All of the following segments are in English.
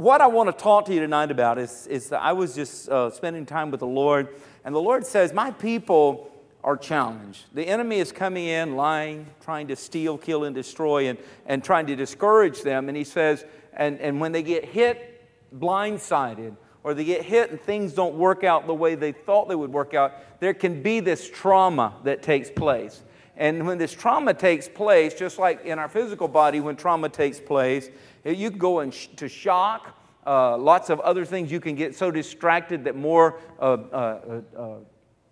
what I want to talk to you tonight about is, is that I was just uh, spending time with the Lord, and the Lord says, My people are challenged. The enemy is coming in, lying, trying to steal, kill, and destroy, and, and trying to discourage them. And he says, and, and when they get hit blindsided, or they get hit and things don't work out the way they thought they would work out, there can be this trauma that takes place. And when this trauma takes place, just like in our physical body, when trauma takes place, you can go into shock. Uh, lots of other things. You can get so distracted that more, uh, uh, uh, uh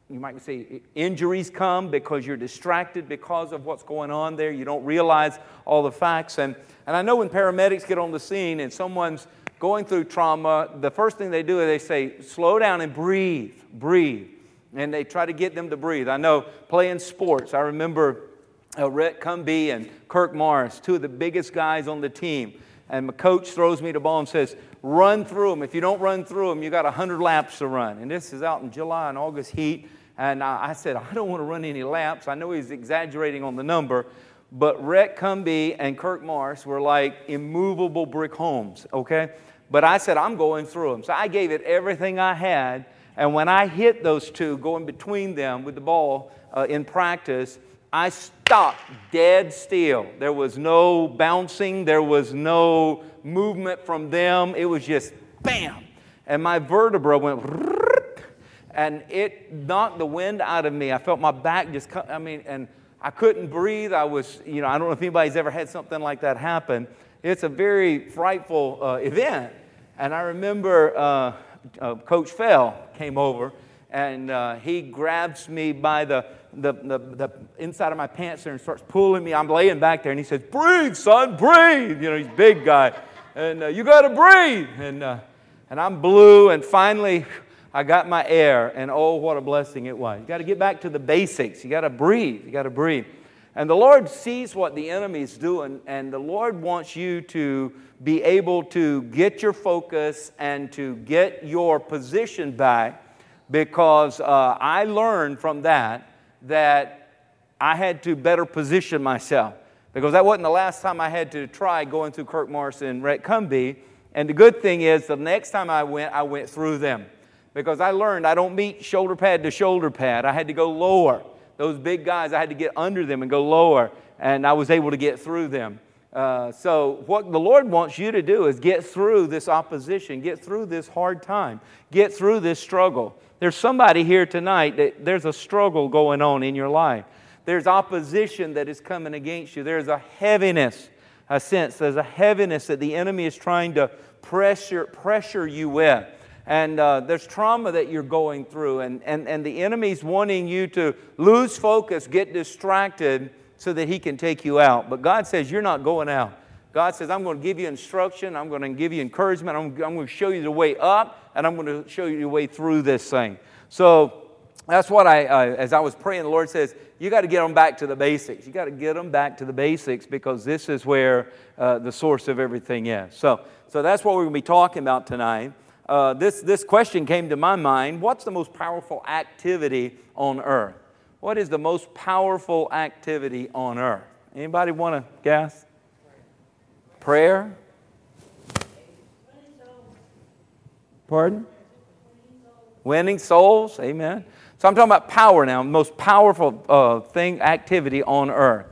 you might say, injuries come because you're distracted because of what's going on there. You don't realize all the facts. And, and I know when paramedics get on the scene and someone's going through trauma, the first thing they do is they say, slow down and breathe, breathe. And they try to get them to breathe. I know playing sports, I remember uh, Rhett Cumbie and Kirk Morris, two of the biggest guys on the team. And my coach throws me the ball and says, run through them. If you don't run through them, you got 100 laps to run. And this is out in July and August heat. And I, I said, I don't want to run any laps. I know he's exaggerating on the number, but Rhett Cumbie and Kirk Morris were like immovable brick homes, okay? But I said, I'm going through them. So I gave it everything I had. And when I hit those two, going between them with the ball uh, in practice, I stopped dead still. There was no bouncing, there was no movement from them. It was just bam. And my vertebra went, and it knocked the wind out of me. I felt my back just, come, I mean, and I couldn't breathe. I was, you know, I don't know if anybody's ever had something like that happen. It's a very frightful uh, event. And I remember uh, uh, Coach Fell came over and uh, he grabs me by the, the, the, the, inside of my pants there and starts pulling me. I'm laying back there and he says, Breathe, son, breathe. You know, he's a big guy. And uh, you got to breathe. And, uh, and I'm blue. And finally, I got my air. And oh, what a blessing it was. You got to get back to the basics. You got to breathe. You got to breathe. And the Lord sees what the enemy is doing, and the Lord wants you to be able to get your focus and to get your position back because uh, I learned from that that I had to better position myself because that wasn't the last time I had to try going through Kirk Morrison and Rhett Cumbie. And the good thing is, the next time I went, I went through them because I learned I don't meet shoulder pad to shoulder pad. I had to go lower those big guys, I had to get under them and go lower, and I was able to get through them. Uh, so, what the Lord wants you to do is get through this opposition, get through this hard time, get through this struggle. There's somebody here tonight that there's a struggle going on in your life. There's opposition that is coming against you. There's a heaviness, a sense. There's a heaviness that the enemy is trying to pressure, pressure you with and uh, there's trauma that you're going through, and, and, and the enemy's wanting you to lose focus, get distracted, so that he can take you out. But God says, You're not going out. God says, I'm going to give you instruction, I'm going to give you encouragement, I'm, I'm going to show you the way up, and I'm going to show you the way through this thing. So, that's what I, uh, as I was praying, the Lord says, you got to get them back to the basics. You got to get them back to the basics because this is where uh, the source of everything is. So, so that's what we're going to be talking about tonight uh, this, this question came to my mind What's the most powerful activity on earth? What is the most powerful activity on earth? Anybody want to guess? Prayer? Pardon? Winning souls, amen. So I'm talking about power now, most powerful uh, thing, activity on earth.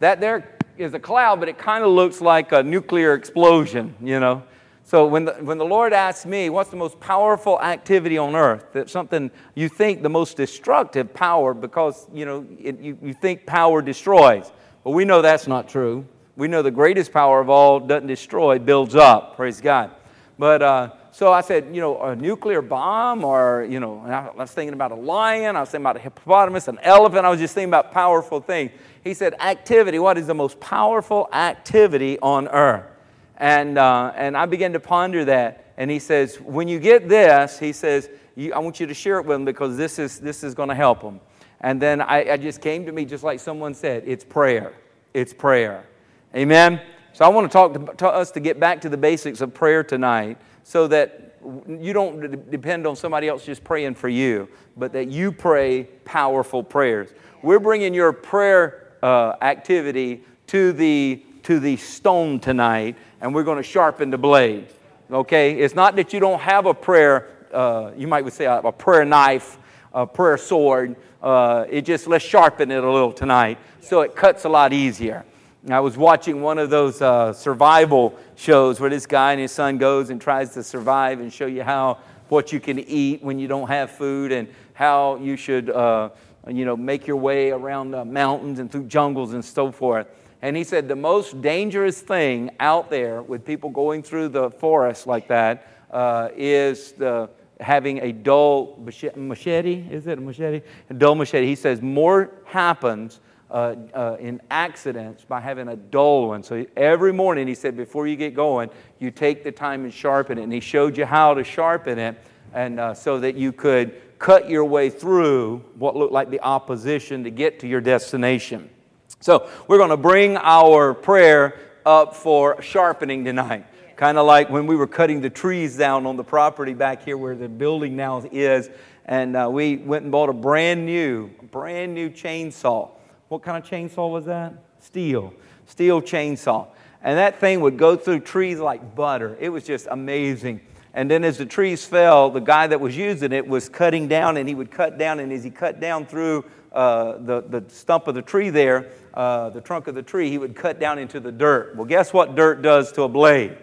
That there is a cloud, but it kind of looks like a nuclear explosion, you know. So when the, when the Lord asks me, what's the most powerful activity on earth? That's something you think the most destructive power because, you know, it, you, you think power destroys. But we know that's not true. We know the greatest power of all doesn't destroy, builds up. Praise God. But uh, so I said, you know, a nuclear bomb, or, you know, I was thinking about a lion, I was thinking about a hippopotamus, an elephant, I was just thinking about powerful things. He said, activity, what is the most powerful activity on earth? And, uh, and I began to ponder that. And he says, when you get this, he says, I want you to share it with them because this is, this is going to help them. And then I, I just came to me just like someone said, it's prayer. It's prayer. Amen? So I want to talk to, to us to get back to the basics of prayer tonight so that you don't depend on somebody else just praying for you, but that you pray powerful prayers. We're bringing your prayer uh, activity to the, to the stone tonight and we're going to sharpen the blade. Okay? It's not that you don't have a prayer, uh, you might say a, a, prayer knife, a prayer sword. Uh, it just, let's sharpen it a little tonight so it cuts a lot easier. I was watching one of those uh, survival shows where this guy and his son goes and tries to survive and show you how what you can eat when you don't have food and how you should uh, you know make your way around uh, mountains and through jungles and so forth and he said the most dangerous thing out there with people going through the forest like that uh, is the having a dull machete is it a machete a dull machete he says more happens uh, uh, in accidents by having a dull one. So every morning, he said, before you get going, you take the time and sharpen it. And he showed you how to sharpen it and uh, so that you could cut your way through what looked like the opposition to get to your destination. So we're going to bring our prayer up for sharpening tonight. Kind of like when we were cutting the trees down on the property back here where the building now is. And uh, we went and bought a brand new, brand new chainsaw what kind of chainsaw was that? Stihl. Stihl chainsaw. And that thing would go through trees like butter. It was just amazing. And then as the trees fell, the guy that was using it was cutting down, and he would cut down. And as he cut down through uh, the, the stump of the tree there, uh, the trunk of the tree, he would cut down into the dirt. Well, guess what dirt does to a blade?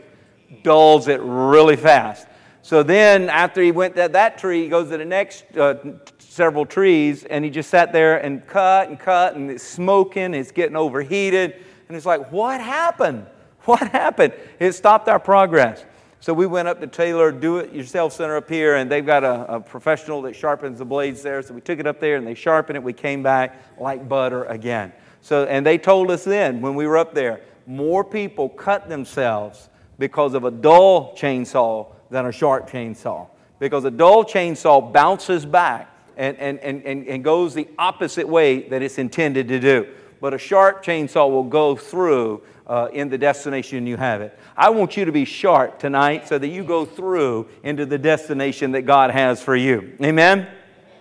Dulls it really fast. So then, after he went to that tree, he goes to the next uh, several trees, and he just sat there and cut and cut, and it's smoking, it's getting overheated. And it's like, what happened? What happened? It stopped our progress. So we went up to Taylor Do It Yourself Center up here, and they've got a, a, professional that sharpens the blades there. So we took it up there and they sharpened it. We came back like butter again. So, and they told us then when we were up there, more people cut themselves because of a dull chainsaw than a sharp chainsaw. Because a dull chainsaw bounces back and, and, and, and goes the opposite way that it's intended to do. But a sharp chainsaw will go through uh, in the destination you have it. I want you to be sharp tonight so that you go through into the destination that God has for you. Amen?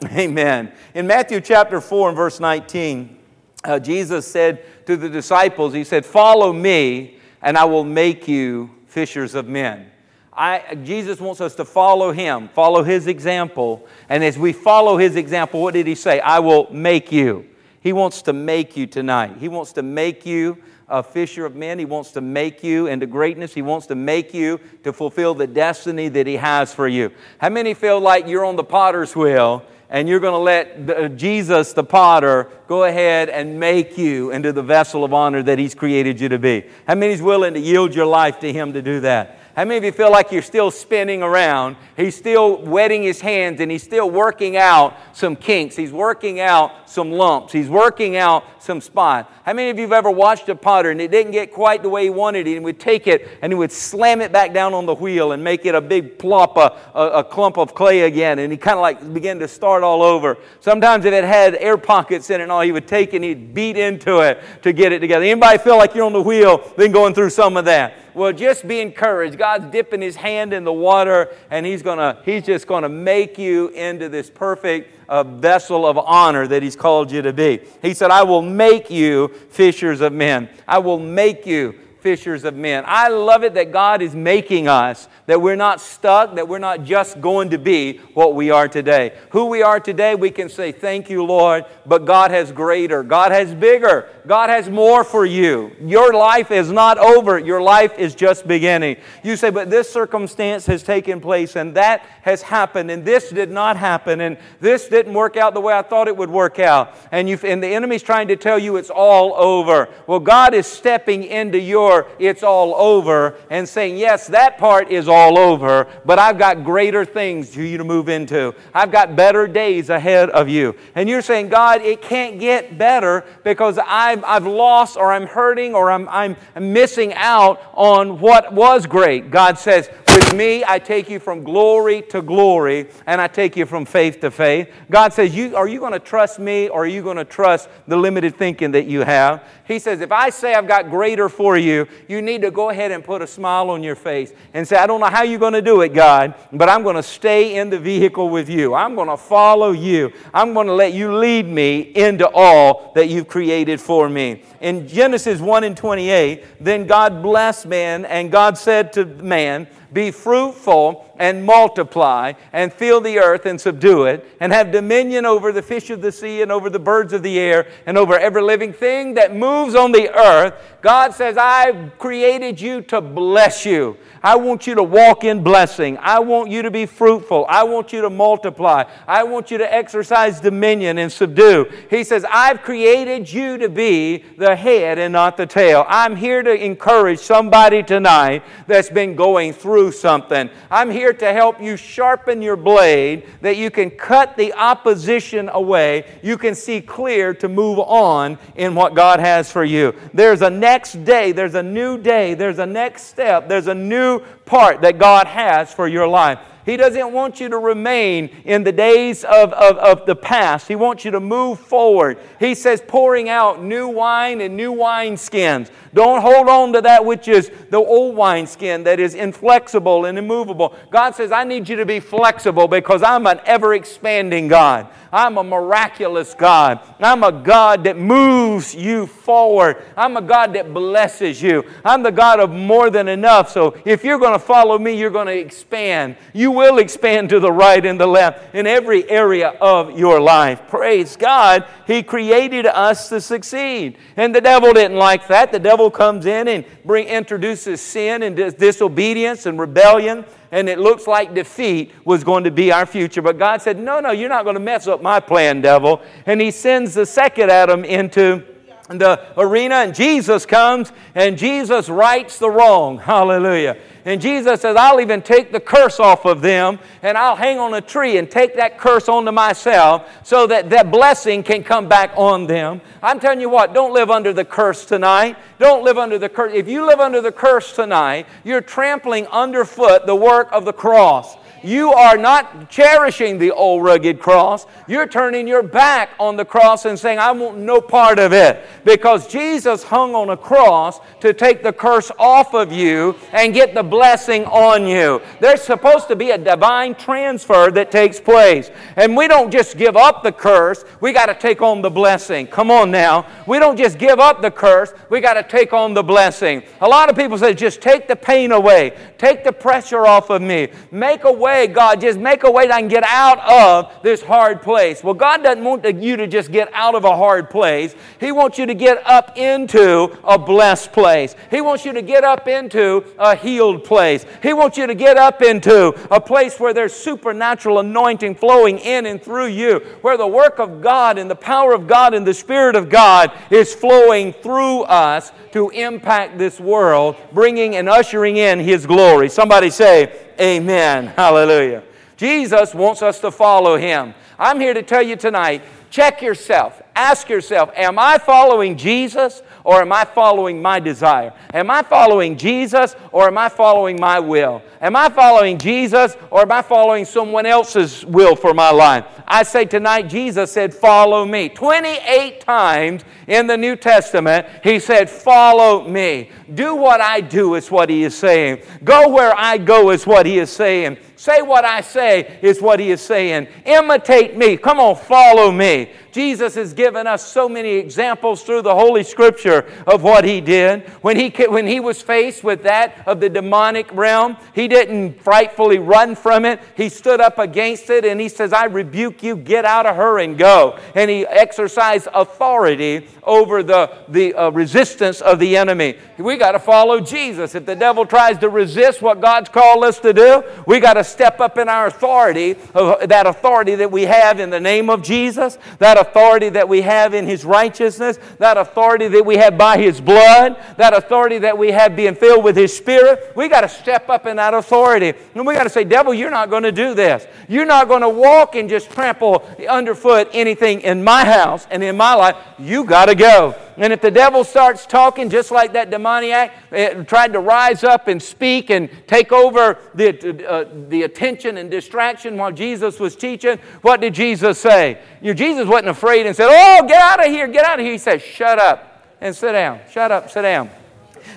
Amen. In Matthew chapter 4 and verse 19, uh, Jesus said to the disciples, He said, Follow me, and I will make you fishers of men. I, Jesus wants us to follow him, follow his example. And as we follow his example, what did he say? I will make you. He wants to make you tonight. He wants to make you a fisher of men. He wants to make you into greatness. He wants to make you to fulfill the destiny that he has for you. How many feel like you're on the potter's wheel and you're going to let the, uh, Jesus, the potter, go ahead and make you into the vessel of honor that he's created you to be? How many is willing to yield your life to him to do that? How many of you feel like you're still spinning around? He's still wetting his hands and he's still working out some kinks. He's working out some lumps. He's working out some spots. How many of you have ever watched a potter and it didn't get quite the way he wanted it? And would take it and he would slam it back down on the wheel and make it a big plop, a, a, a clump of clay again. And he kind of like began to start all over. Sometimes if it had air pockets in it and all, he would take and he'd beat into it to get it together. Anybody feel like you're on the wheel, then going through some of that? Well, just be encouraged. God's dipping his hand in the water and he's gonna, he's just gonna make you into this perfect uh, vessel of honor that he's called you to be. He said, I will make you fishers of men. I will make you fishers of men. I love it that God is making us, that we're not stuck, that we're not just going to be what we are today. Who we are today, we can say, Thank you, Lord, but God has greater, God has bigger, God has more for you. Your life is not over, your life is just beginning. You say, But this circumstance has taken place, and that has happened, and this did not happen, and this didn't work out the way I thought it would work out. And, you and the enemy's trying to tell you it's all over. Well, God is stepping into your it's all over and saying, Yes, that part is all over, but I've got greater things for you to move into. I've got better days ahead of you. And you're saying, God, it can't get better because I've, I've lost or I'm hurting or I'm, I'm missing out on what was great. God says, with me, I take you from glory to glory, and I take you from faith to faith. God says, you, Are you going to trust me, or are you going to trust the limited thinking that you have? He says, If I say I've got greater for you, you need to go ahead and put a smile on your face and say, I don't know how you're going to do it, God, but I'm going to stay in the vehicle with you. I'm going to follow you. I'm going to let you lead me into all that you've created for me. In Genesis 1 and 28, then God blessed man, and God said to man, Be fruitful and multiply and fill the earth and subdue it and have dominion over the fish of the sea and over the birds of the air and over every living thing that moves on the earth. God says, I've created you to bless you. I want you to walk in blessing. I want you to be fruitful. I want you to multiply. I want you to exercise dominion and subdue. He says, I've created you to be the head and not the tail. I'm here to encourage somebody tonight that's been going through something. I'm here to help you sharpen your blade that you can cut the opposition away. You can see clear to move on in what God has for you. There's a next day, there's a new day, there's a next step, there's a new part that God has for your life. He doesn't want you to remain in the days of, of, of, the past. He wants you to move forward. He says, pouring out new wine and new wineskins. Don't hold on to that which is the old wineskin that is inflexible and immovable. God says, I need you to be flexible because I'm an ever expanding God. I'm a miraculous God. I'm a God that moves you forward. I'm a God that blesses you. I'm the God of more than enough. So if you're going to follow me, you're going to expand. You will expand to the right and the left in every area of your life. Praise God. He created us to succeed. And the devil didn't like that. The devil comes in and bring, introduces sin and disobedience and rebellion and it looks like defeat was going to be our future. But God said, No, no, you're not going to mess up my plan, devil. And He sends the second Adam into the arena, and Jesus comes and Jesus rights the wrong. Hallelujah. And Jesus says, I'll even take the curse off of them and I'll hang on a tree and take that curse onto myself so that that blessing can come back on them. I'm telling you what, don't live under the curse tonight. Don't live under the curse. If you live under the curse tonight, you're trampling underfoot the work of the cross. You are not cherishing the old rugged cross. You're turning your back on the cross and saying, I want no part of it. Because Jesus hung on a cross to take the curse off of you and get the blessing on you. There's supposed to be a divine transfer that takes place. And we don't just give up the curse, we got to take on the blessing. Come on now. We don't just give up the curse, we got to take on the blessing. A lot of people say, just take the pain away, take the pressure off of me, make a way way, God, just make a way that I can get out of this hard place. Well, God doesn't want you to just get out of a hard place. He wants you to get up into a blessed place. He wants you to get up into a healed place. He wants you to get up into a place where there's supernatural anointing flowing in and through you, where the work of God and the power of God and the Spirit of God is flowing through us to impact this world, bringing and ushering in His glory. Somebody say, Amen. Hallelujah. Jesus wants us to follow him. I'm here to tell you tonight check yourself. Ask yourself, am I following Jesus or am I following my desire? Am I following Jesus or am I following my will? Am I following Jesus or am I following someone else's will for my life? I say tonight, Jesus said, Follow me. 28 times in the New Testament, he said, Follow me. Do what I do, is what he is saying. Go where I go, is what he is saying. Say what I say, is what he is saying. Imitate me. Come on, follow me. Jesus has given us so many examples through the Holy Scripture of what he did. When he, when he was faced with that of the demonic realm, he didn't frightfully run from it. He stood up against it and he says, I rebuke you, get out of her and go. And he exercised authority over the, the uh, resistance of the enemy. We got to follow Jesus. If the devil tries to resist what God's called us to do, we got to step up in our authority, that authority that we have in the name of Jesus, that authority that we have in His righteousness, that authority that we have by His blood, that authority that we have being filled with His Spirit. We got to step up in that authority. And we got to say, Devil, you're not going to do this. You're not going to walk and just trample underfoot anything in my house and in my life. You got to go. And if the devil starts talking just like that demoniac eh, tried to rise up and speak and take over the, uh, the attention and distraction while Jesus was teaching, what did Jesus say? Jesus wasn't afraid and said, Oh, get out of here, get out of here. He said, Shut up and sit down. Shut up, sit down.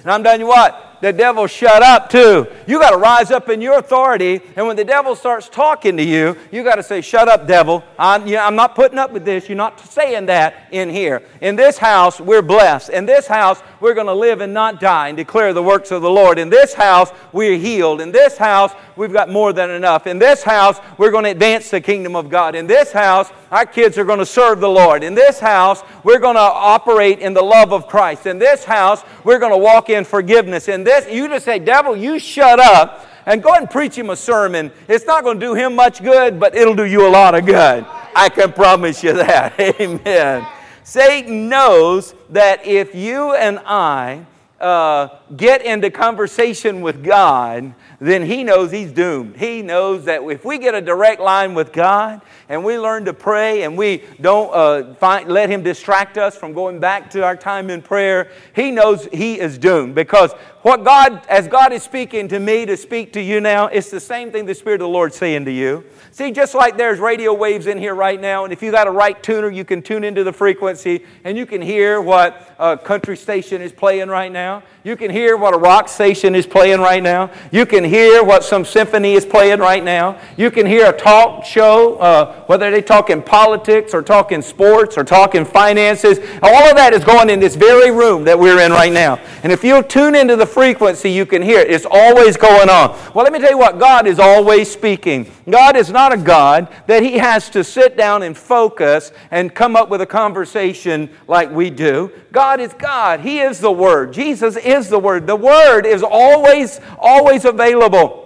And I'm telling you what? The devil shut up too. You got to rise up in your authority. And when the devil starts talking to you, you got to say, Shut up, devil. I'm, I'm not putting up with this. You're not saying that in here. In this house, we're blessed. In this house, we're going to live and not die and declare the works of the Lord. In this house, we're healed. In this house, we've got more than enough. In this house, we're going to advance the kingdom of God. In this house, our kids are going to serve the Lord. In this house, we're going to operate in the love of Christ. In this house, we're going to walk in forgiveness. In this, you just say, Devil, you shut up and go and preach him a sermon. It's not going to do him much good, but it'll do you a lot of good. I can promise you that. Amen. Satan knows that if you and I uh, get into conversation with God, then he knows he's doomed. He knows that if we get a direct line with God and we learn to pray and we don't uh, find, let him distract us from going back to our time in prayer, he knows he is doomed. Because what God, as God is speaking to me to speak to you now, it's the same thing the Spirit of the Lord saying to you. See, just like there's radio waves in here right now, and if you got a right tuner, you can tune into the frequency and you can hear what a country station is playing right now. You can hear what a rock station is playing right now. You can hear what some symphony is playing right now. You can hear a talk show, uh, whether they talk in politics or talk in sports or talking finances. All of that is going in this very room that we're in right now. And if you'll tune into the frequency, you can hear it. It's always going on. Well, let me tell you what God is always speaking. God is not a God that He has to sit down and focus and come up with a conversation like we do. God is God. He is the Word. Jesus is the Word. The Word is always, always available.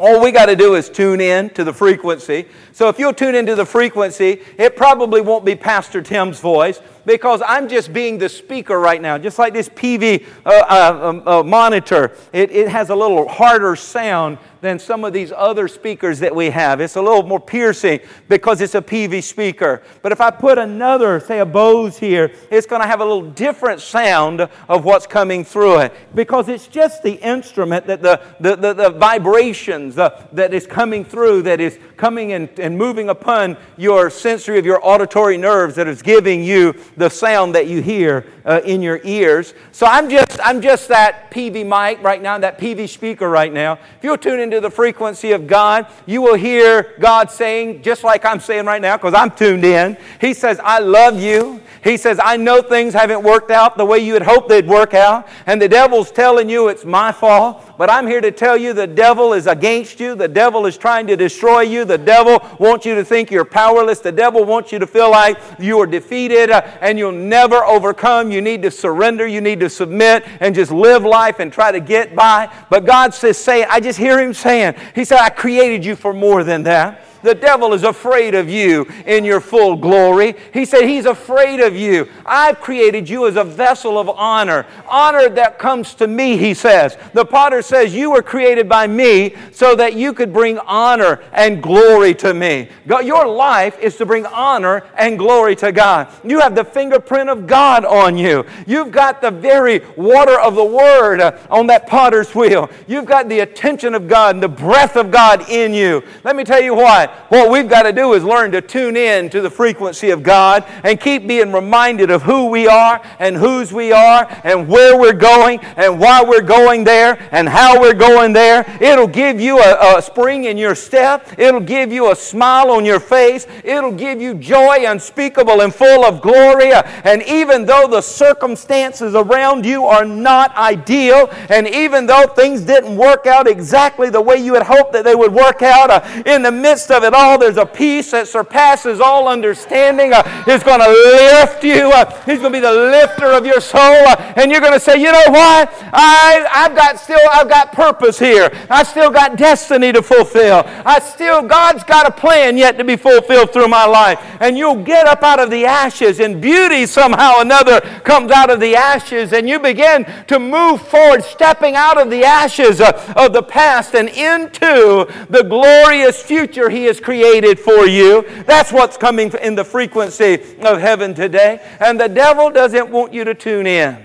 All we got to do is tune in to the frequency. So if you'll tune into the frequency, it probably won't be Pastor Tim's voice because I'm just being the speaker right now. Just like this PV uh, uh, um, uh, monitor, it, it has a little harder sound than some of these other speakers that we have. It's a little more piercing because it's a PV speaker. But if I put another, say a Bose here, it's going to have a little different sound of what's coming through it because it's just the instrument that the, the, the, the vibrations uh, that is coming through, that is coming and, and moving upon your sensory of your auditory nerves that is giving you the sound that you hear uh, in your ears. So I'm just, I'm just that PV mic right now, that PV speaker right now. If you'll tune into the frequency of God, you will hear God saying, just like I'm saying right now, because I'm tuned in. He says, I love you. He says, I know things haven't worked out the way you had hoped they'd work out. And the devil's telling you it's my fault. But I'm here to tell you the devil is against you. The devil is trying to destroy you. The devil wants you to think you're powerless. The devil wants you to feel like you are defeated uh, and you'll never overcome. You need to surrender. You need to submit and just live life and try to get by. But God says, say, I just hear him saying, He said, I created you for more than that. The devil is afraid of you in your full glory. He said, He's afraid of you. I've created you as a vessel of honor. Honor that comes to me, he says. The potter says, You were created by me so that you could bring honor and glory to me. your life is to bring honor and glory to God. You have the fingerprint of God on you. You've got the very water of the Word on that potter's wheel. You've got the attention of God and the breath of God in you. Let me tell you what we've got to do is learn to tune in to the frequency of God and keep being reminded of who we are and whose we are and where we're going and why we're going there and how we're going there. It'll give you a, a spring in your step. It'll give you a smile on your face. It'll give you joy unspeakable and full of glory. And even though the circumstances around you are not ideal, and even though things didn't work out exactly the way you had hoped that they would work out, uh, in the midst of of it all, there's a peace that surpasses all understanding. Uh, he's going to lift you. Uh, he's going to be the lifter of your soul. Uh, and you're going to say, you know what? I, I've got still, I've got purpose here. I still got destiny to fulfill. I still, God's got a plan yet to be fulfilled through my life. And you'll get up out of the ashes and beauty somehow another comes out of the ashes and you begin to move forward, stepping out of the ashes uh, of the past and into the glorious future He has created for you. That's what's coming in the frequency of heaven today. And the devil doesn't want you to tune in.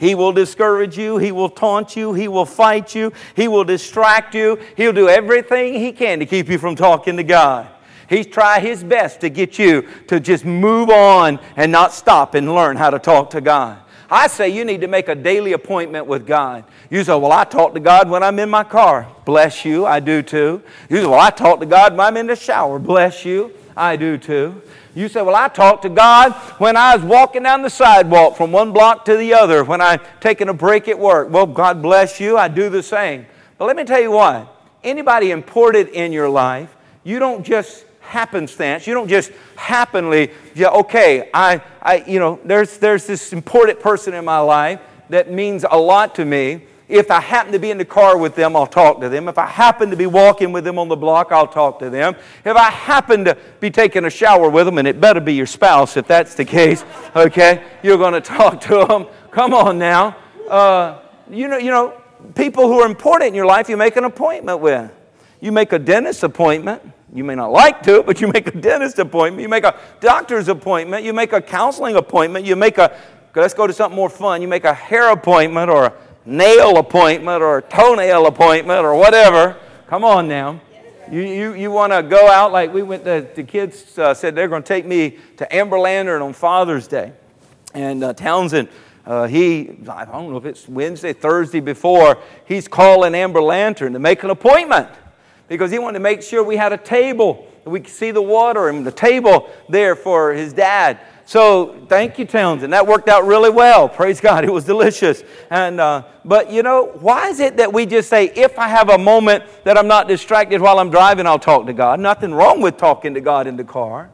He will discourage you. He will taunt you. He will fight you. He will distract you. He'll do everything he can to keep you from talking to God. He's tried his best to get you to just move on and not stop and learn how to talk to God. I say you need to make a daily appointment with God. You say, Well, I talk to God when I'm in my car. Bless you, I do too. You say, Well, I talk to God when I'm in the shower. Bless you, I do too. You say, Well, I talk to God when I was walking down the sidewalk from one block to the other, when I'm taking a break at work. Well, God bless you, I do the same. But let me tell you what anybody important in your life, you don't just happenstance. You don't just happenly, yeah, okay, I, I, you know, there's, there's this important person in my life that means a lot to me. If I happen to be in the car with them, I'll talk to them. If I happen to be walking with them on the block, I'll talk to them. If I happen to be taking a shower with them, and it better be your spouse if that's the case, okay, you're going to talk to them. Come on now. Uh, you, know, you know, people who are important in your life, you make an appointment with. You make a dentist appointment. You may not like to, but you make a dentist appointment, you make a doctor's appointment, you make a counseling appointment, you make a, let's go to something more fun, you make a hair appointment or a nail appointment or a toenail appointment or whatever. Come on now. You, you, you want to go out like we went, the, the kids uh, said they're going to take me to Amber Lantern on Father's Day. And uh, Townsend, uh, he, I don't know if it's Wednesday, Thursday before, he's calling Amber Lantern to make an appointment because he wanted to make sure we had a table we could see the water and the table there for his dad. So thank you, Townsend. That worked out really well. Praise God. It was delicious. And uh, but you know, why is it that we just say, if I have a moment that I'm not distracted while I'm driving, I'll talk to God. Nothing wrong with talking to God in the car.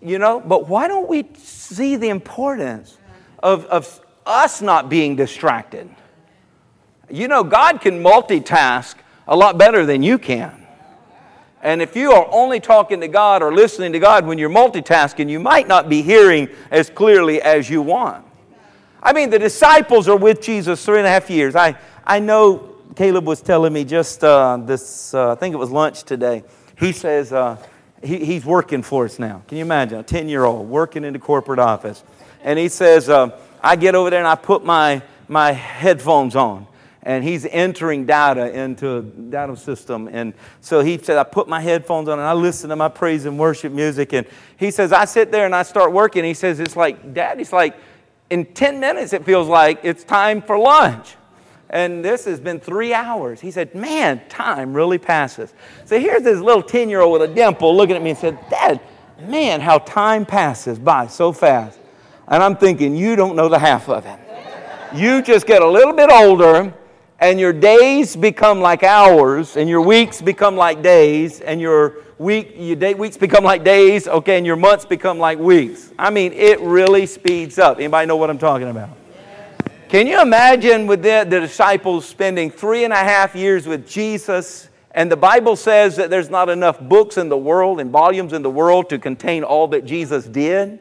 You know, but why don't we see the importance of, of us not being distracted? You know, God can multitask a lot better than you can. And if you are only talking to God or listening to God when you're multitasking, you might not be hearing as clearly as you want. I mean, the disciples are with Jesus three and a half years. I, I know Caleb was telling me just uh, this, uh, I think it was lunch today. He says uh, he, he's working for us now. Can you imagine? A 10 year old working in the corporate office. And he says, uh, I get over there and I put my, my headphones on and he's entering data into a data system. And so he said, I put my headphones on and I listen to my praise and worship music. And he says, I sit there and I start working. He says, It's like, Dad, it's like in 10 minutes, it feels like it's time for lunch. And this has been three hours. He said, Man, time really passes. So here's this little 10 year old with a dimple looking at me and said, Dad, man, how time passes by so fast. And I'm thinking, You don't know the half of it. You just get a little bit older and your days become like hours, and your weeks become like days, and your week your day, weeks become like days, okay, and your months become like weeks. I mean, it really speeds up. Anybody know what I'm talking about? Can you imagine with the, the disciples spending three and a half years with Jesus? And the Bible says that there's not enough books in the world and volumes in the world to contain all that Jesus did.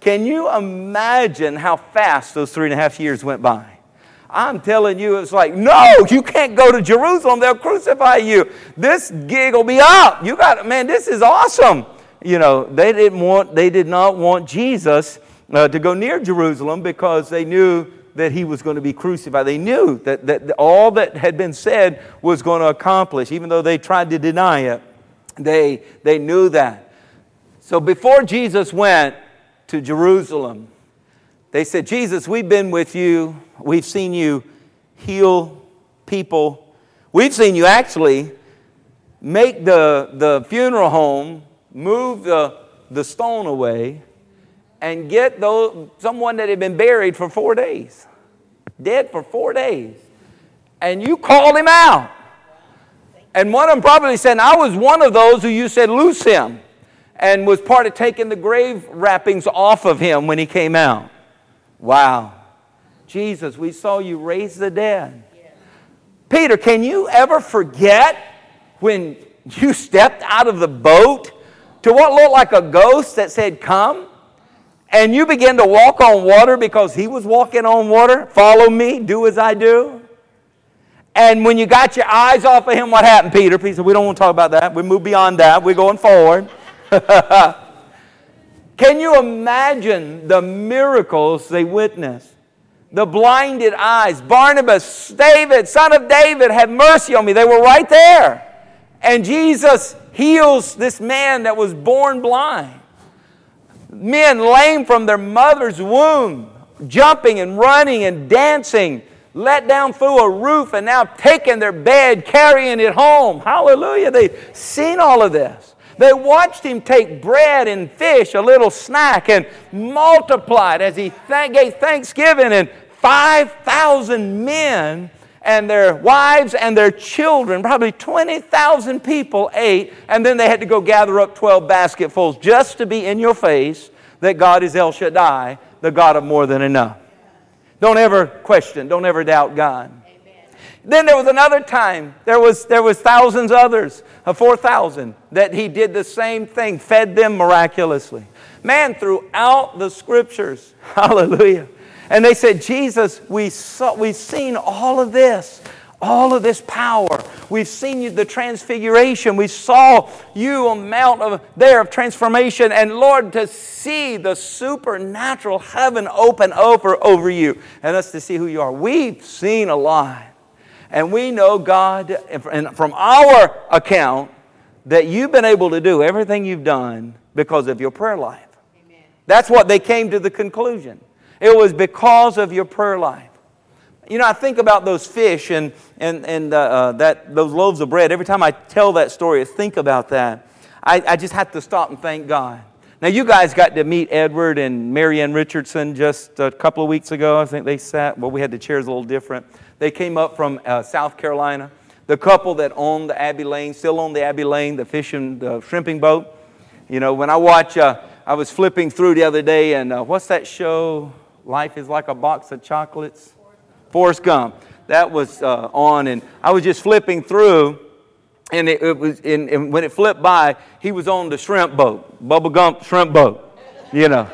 Can you imagine how fast those three and a half years went by? I'm telling you, it's like, no, you can't go to Jerusalem. They'll crucify you. This gig will be up. You got, man, this is awesome. You know, they didn't want, they did not want Jesus uh, to go near Jerusalem because they knew that he was going to be crucified. They knew that, that all that had been said was going to accomplish, even though they tried to deny it. They, they knew that. So before Jesus went to Jerusalem, they said, Jesus, we've been with you. We've seen you heal people. We've seen you actually make the, the funeral home, move the, the stone away, and get those, someone that had been buried for four days, dead for four days. And you called him out. And one of them probably said, I was one of those who you said, loose him, and was part of taking the grave wrappings off of him when he came out. Wow. Jesus, we saw you raise the dead. Peter, can you ever forget when you stepped out of the boat to what looked like a ghost that said, Come? And you began to walk on water because he was walking on water? Follow me, do as I do. And when you got your eyes off of him, what happened, Peter? Peter said, We don't want to talk about that. We move beyond that. We're going forward. Can you imagine the miracles they witnessed? The blinded eyes. Barnabas, David, son of David, have mercy on me. They were right there. And Jesus heals this man that was born blind. Men lame from their mother's womb. jumping and running and dancing, let down through a roof and now taking their bed, carrying it home. Hallelujah. They've seen all of this. They watched him take bread and fish, a little snack, and multiply it as he gave thanksgiving. And 5,000 men and their wives and their children, probably 20,000 people ate, and then they had to go gather up 12 basketfuls just to be in your face that God is El Shaddai, the God of more than enough. Don't ever question, don't ever doubt God. Then there was another time, there was, there was thousands others, uh, 4,000, that he did the same thing, fed them miraculously. Man, throughout the scriptures, hallelujah. And they said, Jesus, we saw, we've seen all of this all of this power. We've seen you, the transfiguration. We saw you on Mount of, there of transformation. And Lord, to see the supernatural heaven open over, over you and us to see who you are. We've seen a lot. And we know, God, and from our account, that you've been able to do everything you've done because of your prayer life. Amen. That's what they came to the conclusion. It was because of your prayer life. You know, I think about those fish and, and, and uh, uh, that, those loaves of bread. Every time I tell that story, I think about that. I, I just have to stop and thank God. Now, you guys got to meet Edward and Marianne Richardson just a couple of weeks ago. I think they sat, well, we had the chairs a little different. They came up from uh, South Carolina. The couple that owned the Abbey Lane, still own the Abbey Lane, the fishing, the shrimping boat. You know, when I watch, uh, I was flipping through the other day, and uh, what's that show? Life is like a box of chocolates. Forrest Gump. That was uh, on, and I was just flipping through, and it, it was, and, and, when it flipped by, he was on the shrimp boat, Bubba Gump shrimp boat, you know,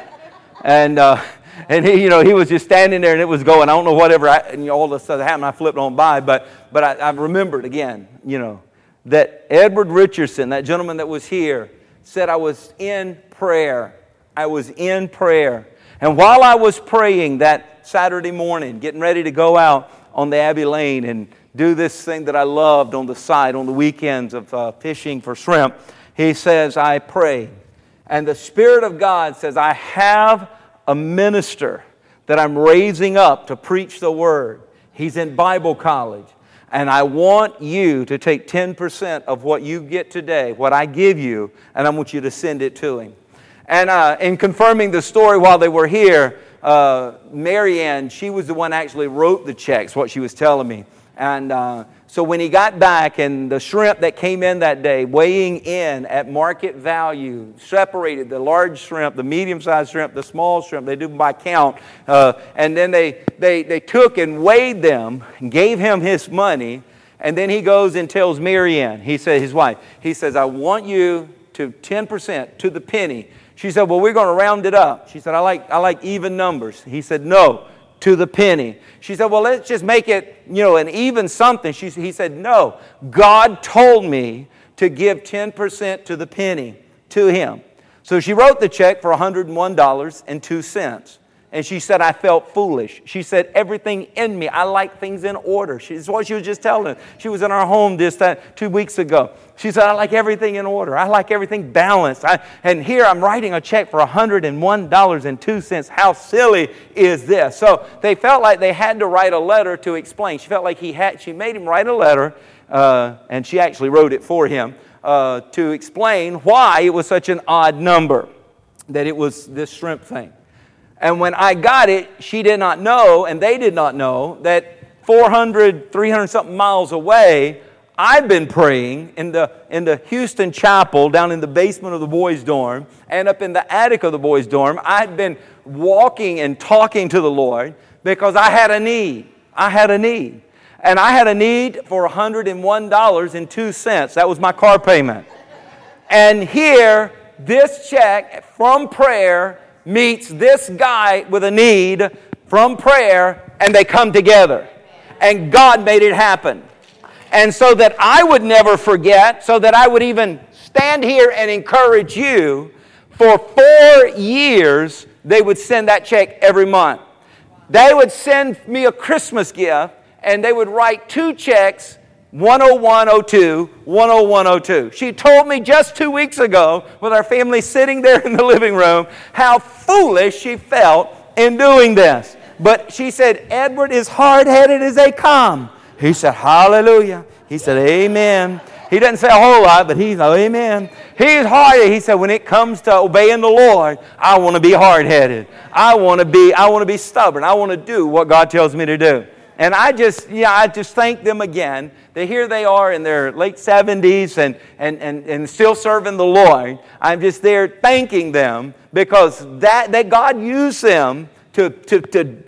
and uh, and he, you know, he was just standing there, and it was going. I don't know whatever, I, and all this happened. I flipped on by, but but I, I remembered again, you know, that Edward Richardson, that gentleman that was here, said I was in prayer. I was in prayer, and while I was praying that Saturday morning, getting ready to go out on the Abbey Lane and do this thing that I loved on the side on the weekends of uh, fishing for shrimp. He says, I pray. And the Spirit of God says, I have a minister that I'm raising up to preach the word. He's in Bible college. And I want you to take 10% of what you get today, what I give you, and I want you to send it to him. And uh, in confirming the story while they were here, uh, Marianne, she was the one actually wrote the checks, what she was telling me. And uh, so when he got back and the shrimp that came in that day, weighing in at market value, separated the large shrimp, the medium sized shrimp, the small shrimp, they do by count. Uh, and then they, they, they took and weighed them, gave him his money. And then he goes and tells Marianne, he said, his wife, he says, I want you to 10% to the penny she said, Well, we're going to round it up. She said, I like, I like even numbers. He said, No, to the penny. She said, Well, let's just make it, you know, an even something. She, he said, No, God told me to give 10% to the penny to him. So she wrote the check for $101.02. And she said, I felt foolish. She said, everything in me, I like things in order. She's what she was just telling. She was in our home this uh, two weeks ago. She said, I like everything in order. I like everything balanced. I, and here I'm writing a check for $101.02. How silly is this? So they felt like they had to write a letter to explain. She felt like he had, she made him write a letter, uh, and she actually wrote it for him uh, to explain why it was such an odd number, that it was this shrimp thing. And when I got it, she did not know, and they did not know, that 400, 300 something miles away, I've been praying in the, in the Houston chapel down in the basement of the boys' dorm and up in the attic of the boys' dorm. I'd been walking and talking to the Lord because I had a need. I had a need. And I had a need for $101.02. That was my car payment. And here, this check from prayer meets this guy with a need from prayer, and they come together. And God made it happen. And so that I would never forget, so that I would even stand here and encourage you, for four years, they would send that check every month. They would send me a Christmas gift, and they would write two checks 10102, 10102. She told me just two weeks ago, with our family sitting there in the living room, how foolish she felt in doing this. But she said, Edward is hard headed as they come. He said, Hallelujah. He said, Amen. He doesn't say a whole lot, but he's, oh, amen. He's hard. He said, when it comes to obeying the Lord, I want to be hard headed. I want to be, I want to be stubborn. I want to do what God tells me to do. And I just, yeah, I just thank them again that here they are in their late 70s and, and, and, and still serving the Lord. I'm just there thanking them because that, that God used them to, to, to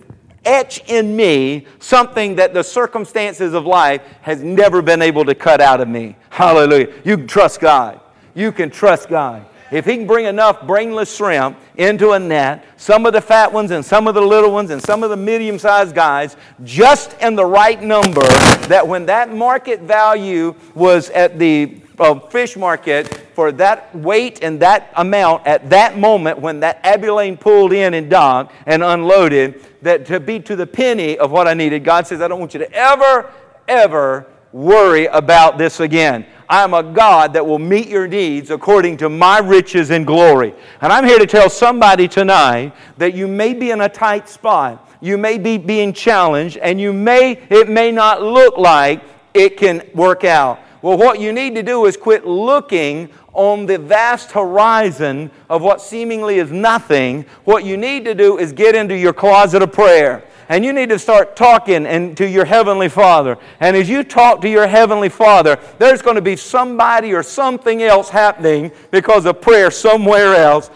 etch in me something that the circumstances of life has never been able to cut out of me. Hallelujah. You can trust God. You can trust God. If he can bring enough brainless shrimp into a net, some of the fat ones and some of the little ones and some of the medium sized guys, just in the right number, that when that market value was at the uh, fish market for that weight and that amount at that moment when that Abilene pulled in and docked and unloaded, that to be to the penny of what I needed, God says, I don't want you to ever, ever worry about this again. I'm a God that will meet your needs according to my riches and glory. And I'm here to tell somebody tonight that you may be in a tight spot. You may be being challenged and you may it may not look like it can work out. Well, what you need to do is quit looking on the vast horizon of what seemingly is nothing. What you need to do is get into your closet of prayer and you need to start talking and to your heavenly Father. And as you talk to your heavenly Father, there's going to be somebody or something else happening because of prayer somewhere else.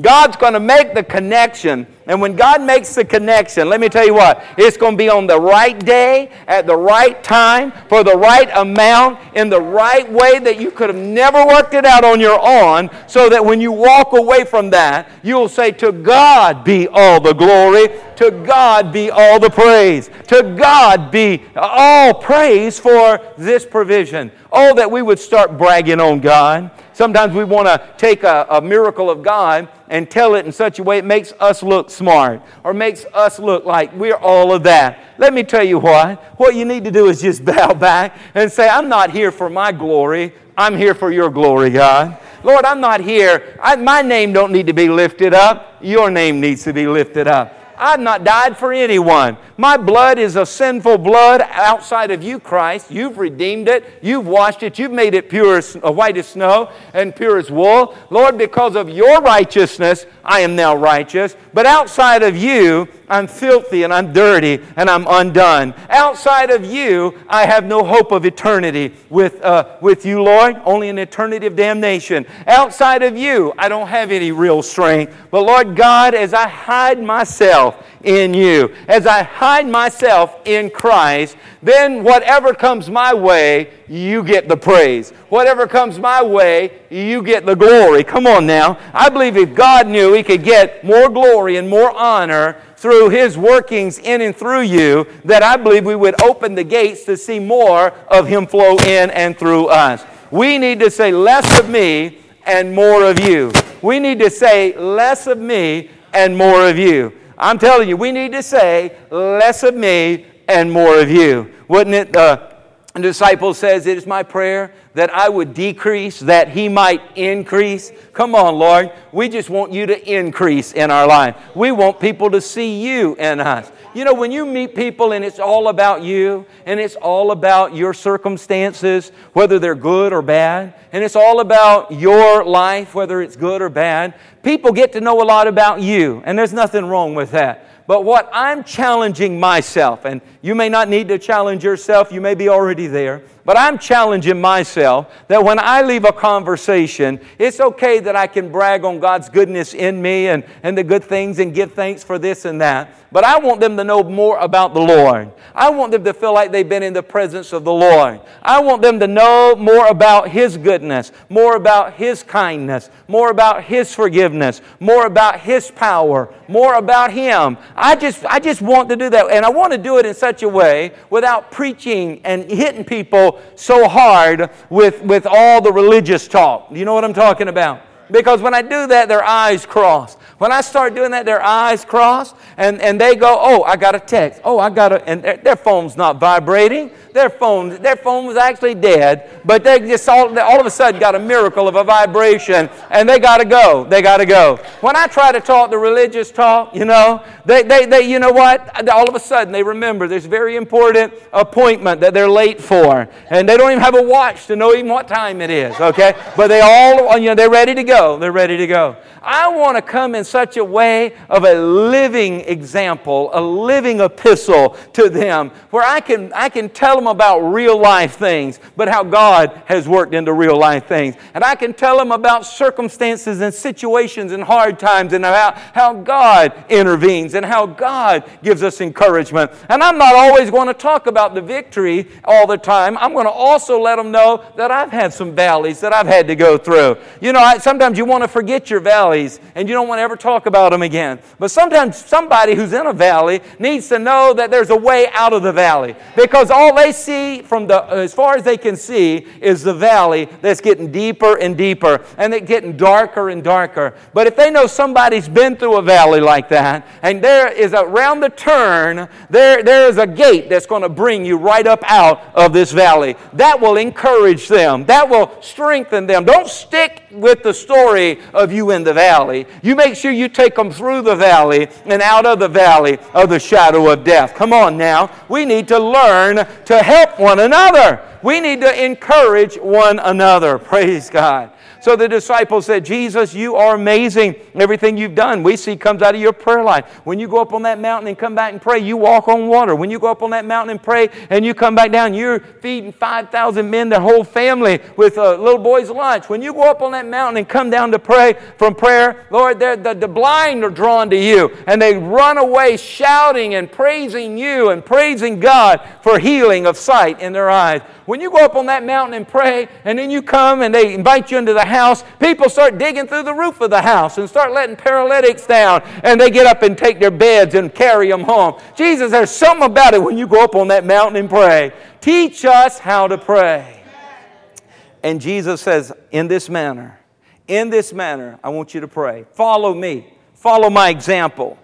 God's going to make the connection and when God makes the connection, let me tell you what, it's going to be on the right day, at the right time, for the right amount, in the right way that you could have never worked it out on your own, so that when you walk away from that, you'll say, To God be all the glory, to God be all the praise, to God be all praise for this provision. Oh, that we would start bragging on God. Sometimes we want to take a, a miracle of God and tell it in such a way it makes us look smart or makes us look like we're all of that. Let me tell you what. What you need to do is just bow back and say, I'm not here for my glory. I'm here for your glory, God. Lord, I'm not here. I, my name don't need to be lifted up. Your name needs to be lifted up. I've not died for anyone. My blood is a sinful blood outside of you, Christ. You've redeemed it. You've washed it. You've made it pure as white as snow and pure as wool. Lord, because of your righteousness, I am now righteous. But outside of you, I'm filthy and I'm dirty and I'm undone. Outside of you, I have no hope of eternity with, uh, with you, Lord, only an eternity of damnation. Outside of you, I don't have any real strength. But Lord God, as I hide myself in you, as I hide myself in Christ, then whatever comes my way, you get the praise. Whatever comes my way, you get the glory. Come on now. I believe if God knew He could get more glory and more honor through His workings in and through you, that I believe we would open the gates to see more of Him flow in and through us. We need to say less of me and more of you. We need to say less of me and more of you. I'm telling you, we need to say less of me and more of you. Wouldn't it? The disciple says, It is my prayer that I would decrease, that he might increase. Come on, Lord. We just want you to increase in our life. We want people to see you in us. You know, when you meet people and it's all about you, and it's all about your circumstances, whether they're good or bad, and it's all about your life, whether it's good or bad, people get to know a lot about you, and there's nothing wrong with that. But what I'm challenging myself, and you may not need to challenge yourself, you may be already there, but I'm challenging myself that when I leave a conversation, it's okay that I can brag on God's goodness in me and, and the good things and give thanks for this and that. But I want them to know more about the Lord. I want them to feel like they've been in the presence of the Lord. I want them to know more about His goodness, more about His kindness, more about His forgiveness, more about His power, more about Him. I just, I just want to do that. And I want to do it in such a way without preaching and hitting people so hard with, with all the religious talk. You know what I'm talking about? Because when I do that, their eyes cross. When I start doing that, their eyes cross and, and they go, oh, I got a text. Oh, I got a, and their, their phone's not vibrating. Their phone, their phone was actually dead, but they just all, all of a sudden got a miracle of a vibration and they got to go. They got to go. When I try to talk the religious talk, you know, they, they, they, you know what? All of a sudden they remember there's a very important appointment that they're late for. And they don't even have a watch to know even what time it is, okay? But they all, you know, they're ready to go. They're ready to go. I want to come in such a way of a living example, a living epistle to them where I can, I can tell them about real life things, but how God has worked into real life things. And I can tell them about circumstances and situations and hard times and how, how God intervenes and how God gives us encouragement. And I'm not always going to talk about the victory all the time. I'm going to also let them know that I've had some valleys that I've had to go through. You know, I, sometimes you want to forget your valleys and you don't want to ever talk about them again. But sometimes somebody who's in a valley needs to know that there's a way out of the valley because all they see from the uh, as far as they can see is the valley that's getting deeper and deeper and it's getting darker and darker. But if they know somebody's been through a valley like that and there is around the turn there there is a gate that's going to bring you right up out of this valley. That will encourage them. That will strengthen them. Don't stick with the story of you in the valley. You make sure you take them through the valley and out of the valley of the shadow of death. Come on now. We need to learn to help one another. We need to encourage one another. Praise God. So the disciples said, Jesus, you are amazing. Everything you've done, we see comes out of your prayer life. When you go up on that mountain and come back and pray, you walk on water. When you go up on that mountain and pray and you come back down, you're feeding 5,000 men, their whole family, with a little boy's lunch. When you go up on that mountain and come down to pray from prayer, Lord, the, the blind are drawn to you and they run away shouting and praising you and praising God for healing of sight in their eyes. When you go up on that mountain and pray, and then you come and they invite you into the house, people start digging through the roof of the house and start letting paralytics down, and they get up and take their beds and carry them home. Jesus, there's something about it when you go up on that mountain and pray. Teach us how to pray. And Jesus says, in this manner, in this manner, I want you to pray. Follow me. Follow my example.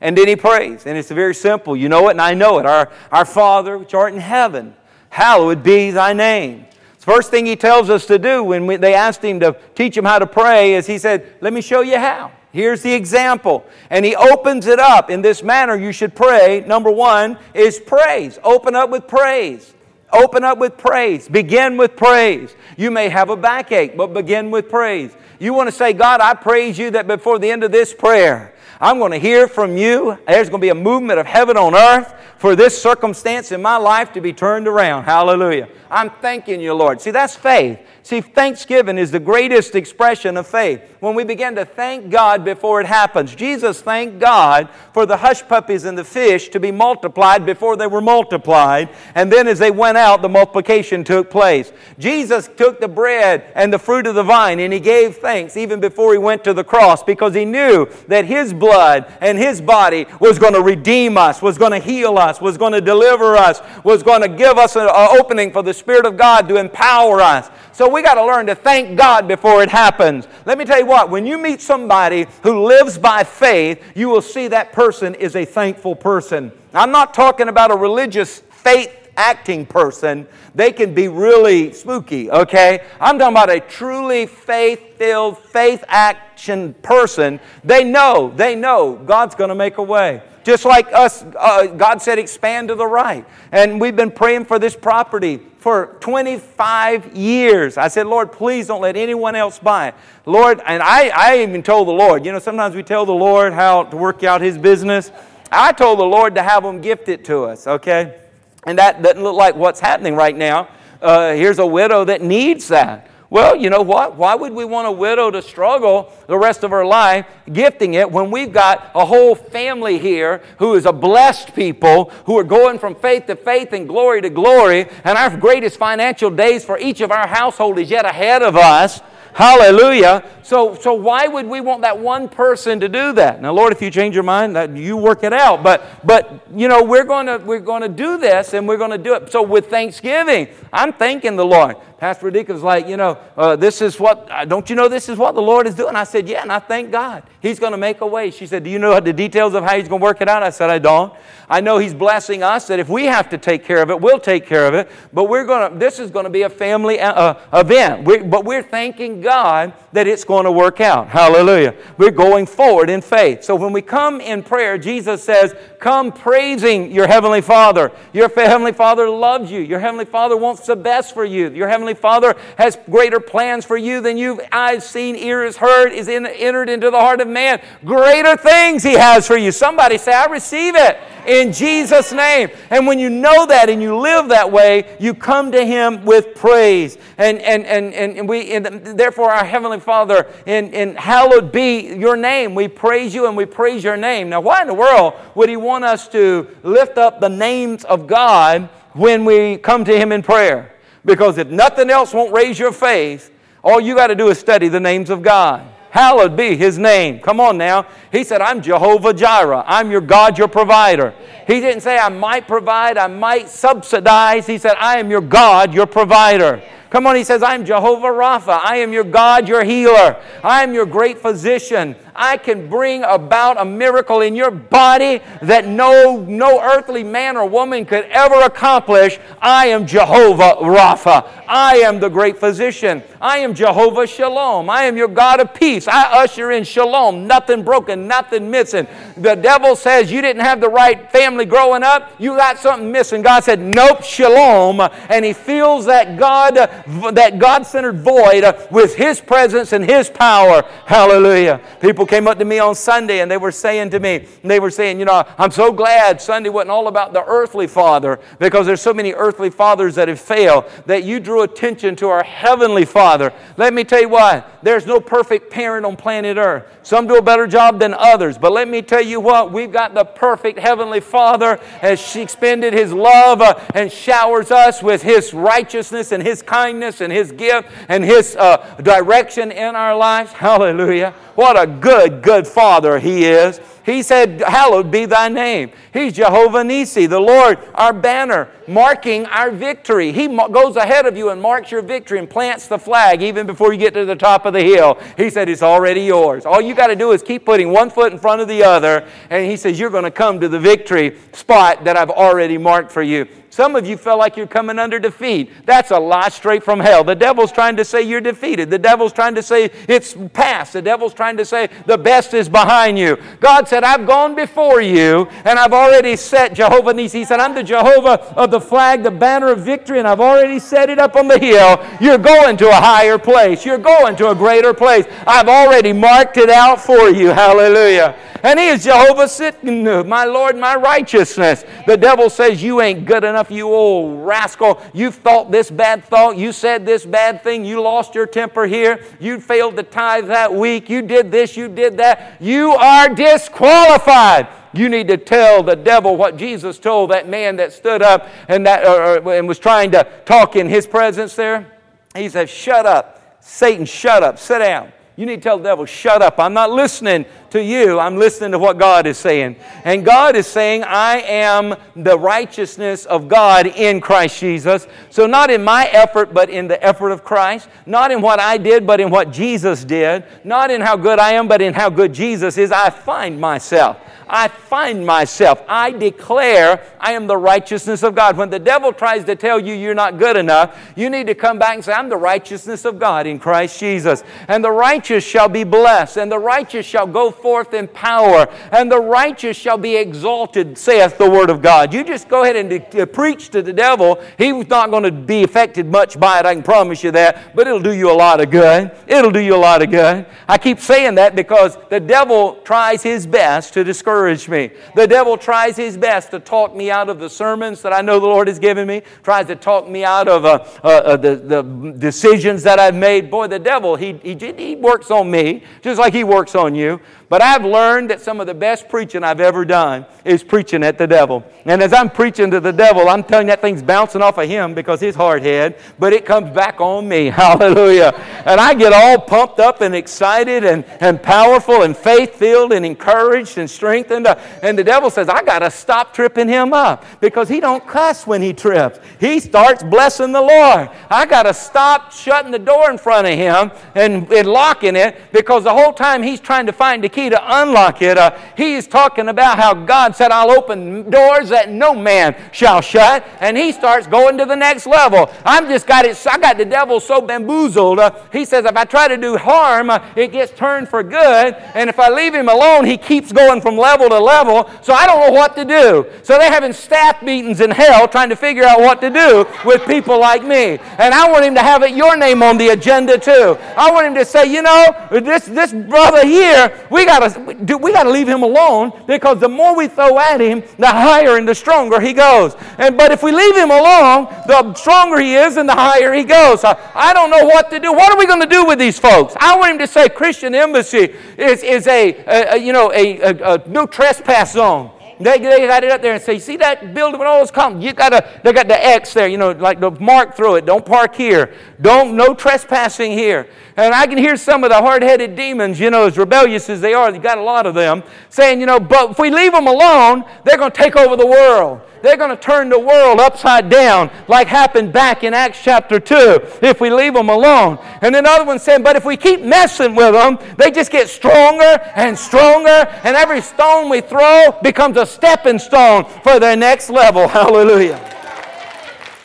And then he prays. And it's very simple. You know it, and I know it. Our, our Father, which art in heaven, hallowed be thy name. The First thing he tells us to do when we, they asked him to teach him how to pray is he said, Let me show you how. Here's the example. And he opens it up in this manner. You should pray. Number one is praise. Open up with praise. Open up with praise. Begin with praise. You may have a backache, but begin with praise. You want to say, God, I praise you that before the end of this prayer, I'm going to hear from you. There's going to be a movement of heaven on earth for this circumstance in my life to be turned around. Hallelujah. I'm thanking you, Lord. See, that's faith. See, thanksgiving is the greatest expression of faith. When we begin to thank God before it happens. Jesus thanked God for the hush puppies and the fish to be multiplied before they were multiplied. And then as they went out, the multiplication took place. Jesus took the bread and the fruit of the vine and he gave thanks even before he went to the cross because he knew that his blood and his body was going to redeem us, was going to heal us, was going to deliver us, was going to give us an opening for the Spirit of God to empower us. So we got to learn to thank God before it happens. Let me tell you what, when you meet somebody who lives by faith, you will see that person is a thankful person. I'm not talking about a religious faith acting person. They can be really spooky, okay? I'm talking about a truly faith filled, faith action person. They know, they know God's going to make a way. Just like us, uh, God said, expand to the right. And we've been praying for this property for 25 years. I said, Lord, please don't let anyone else buy it. Lord, and I, I even told the Lord, you know, sometimes we tell the Lord how to work out his business. I told the Lord to have them gift it to us, okay? And that doesn't look like what's happening right now. Uh, here's a widow that needs that. Well, you know what? Why would we want a widow to struggle the rest of her life gifting it when we've got a whole family here who is a blessed people who are going from faith to faith and glory to glory, and our greatest financial days for each of our household is yet ahead of us? Hallelujah. So, so why would we want that one person to do that? Now, Lord, if you change your mind, that you work it out. But, but you know, we're going to we're going to do this, and we're going to do it. So, with Thanksgiving, I'm thanking the Lord Pastor Radika was like, you know, uh, this is what, uh, don't you know this is what the Lord is doing? I said, yeah, and I thank God. He's going to make a way. She said, do you know the details of how He's going to work it out? I said, I don't. I know He's blessing us that if we have to take care of it, we'll take care of it. But we're going to, this is going to be a family uh, uh, event. we but we're thanking God that it's going to work out. Hallelujah. We're going forward in faith. So when we come in prayer, Jesus says, Come praising your Heavenly Father. Your Heavenly Father loves you. Your Heavenly Father wants the best for you. Your Heavenly Father has greater plans for you than you've eyes seen, ears heard, is in, entered into the heart of man. Greater things He has for you. Somebody say, I receive it in Jesus' name. And when you know that and you live that way, you come to Him with praise. And, and, and, and, we, and therefore, our Heavenly Father, in, in hallowed be your name. We praise you and we praise your name. Now, why in the world would He want us to lift up the names of God when we come to Him in prayer? Because if nothing else won't raise your faith, all you got to do is study the names of God. Hallowed be his name. Come on now. He said, I'm Jehovah Jireh. I'm your God, your provider. He didn't say, I might provide, I might subsidize. He said, I am your God, your provider. Come on, he says, I'm Jehovah Rapha. I am your God, your healer. I am your great physician. I can bring about a miracle in your body that no, no earthly man or woman could ever accomplish. I am Jehovah Rapha. I am the great physician. I am Jehovah Shalom. I am your God of peace. I usher in shalom, nothing broken, nothing missing. The devil says you didn't have the right family growing up, you got something missing. God said, Nope, shalom. And he fills that God, that God-centered void with his presence and his power. Hallelujah. People came up to me on Sunday and they were saying to me, they were saying, you know, I'm so glad Sunday wasn't all about the earthly father because there's so many earthly fathers that have failed that you drew attention to our heavenly father. Let me tell you what, there's no perfect parent on planet earth. Some do a better job than others, but let me tell you what, we've got the perfect heavenly father as she expended his love uh, and showers us with his righteousness and his kindness and his gift and his uh, direction in our lives. Hallelujah. What a good, good good Father He is. He said, Hallowed be thy name. He's Jehovah Nisi, the Lord, our banner, marking our victory. He goes ahead of you and marks your victory and plants the flag even before you get to the top of the hill. He said, It's already yours. All you got to do is keep putting one foot in front of the other, and He says, You're going to come to the victory spot that I've already marked for you. Some of you feel like you're coming under defeat. That's a lie straight from hell. The devil's trying to say you're defeated. The devil's trying to say it's past. The devil's trying to say the best is behind you. God said, I've gone before you and I've already set Jehovah Nisi. He said, I'm the Jehovah of the flag, the banner of victory, and I've already set it up on the hill. You're going to a higher place. You're going to a greater place. I've already marked it out for you. Hallelujah. And he is Jehovah Tsidkenu, my Lord, my righteousness. The devil says, You ain't good enough, you old rascal. You thought this bad thought. You said this bad thing. You lost your temper here. You failed to tithe that week. You did this, you did that. You are disqualified. You need to tell the devil what Jesus told that man that stood up and, that, uh, and was trying to talk in his presence there. He said, Shut up. Satan, shut up. Sit down. You need to tell the devil, shut up. I'm not listening to you. I'm listening to what God is saying. And God is saying, I am the righteousness of God in Christ Jesus. So, not in my effort, but in the effort of Christ. Not in what I did, but in what Jesus did. Not in how good I am, but in how good Jesus is. I find myself. I find myself. I declare I am the righteousness of God. When the devil tries to tell you you're not good enough, you need to come back and say, I'm the righteousness of God in Christ Jesus. And the righteous shall be blessed, and the righteous shall go forth in power, and the righteous shall be exalted, saith the word of God. You just go ahead and preach to the devil. He's not going to be affected much by it, I can promise you that, but it'll do you a lot of good. It'll do you a lot of good. I keep saying that because the devil tries his best to discourage discourage me. The devil tries his best to talk me out of the sermons that I know the Lord has given me, tries to talk me out of uh, uh, uh, the, the decisions that I've made. Boy, the devil, he, he, he works on me just like he works on you. But I've learned that some of the best preaching I've ever done is preaching at the devil. And as I'm preaching to the devil, I'm telling that thing's bouncing off of him because his hard head, but it comes back on me. Hallelujah. And I get all pumped up and excited and, and powerful and faith filled and encouraged and strengthened. Uh, and the devil says, I got to stop tripping him up because he don't cuss when he trips. He starts blessing the Lord. I got to stop shutting the door in front of him and, and locking it because the whole time he's trying to find the to unlock it, uh, he's talking about how God said, I'll open doors that no man shall shut. And he starts going to the next level. I'm just got it, I got the devil so bamboozled. Uh, he says, if I try to do harm, uh, it gets turned for good. And if I leave him alone, he keeps going from level to level. So I don't know what to do. So they're having staff meetings in hell trying to figure out what to do with people like me. And I want him to have it, your name on the agenda too. I want him to say, you know, this, this brother here, we gotta we gotta leave him alone because the more we throw at him, the higher and the stronger he goes. And but if we leave him alone, the stronger he is and the higher he goes. I don't know what to do. What are we going to do with these folks? I want him to say Christian Embassy is, is a, a, a you know a, a, a no trespass zone. They, they got it up there and say, see that building with all those columns? You gotta, they got the X there, you know, like the mark through it. Don't park here. Don't, no trespassing here. And I can hear some of the hard-headed demons, you know, as rebellious as they are, you got a lot of them, saying, you know, but if we leave them alone, they're going to take over the world. They're going to turn the world upside down, like happened back in Acts chapter 2, if we leave them alone. And then other one saying, but if we keep messing with them, they just get stronger and stronger, and every stone we throw becomes a stepping stone for their next level. Hallelujah.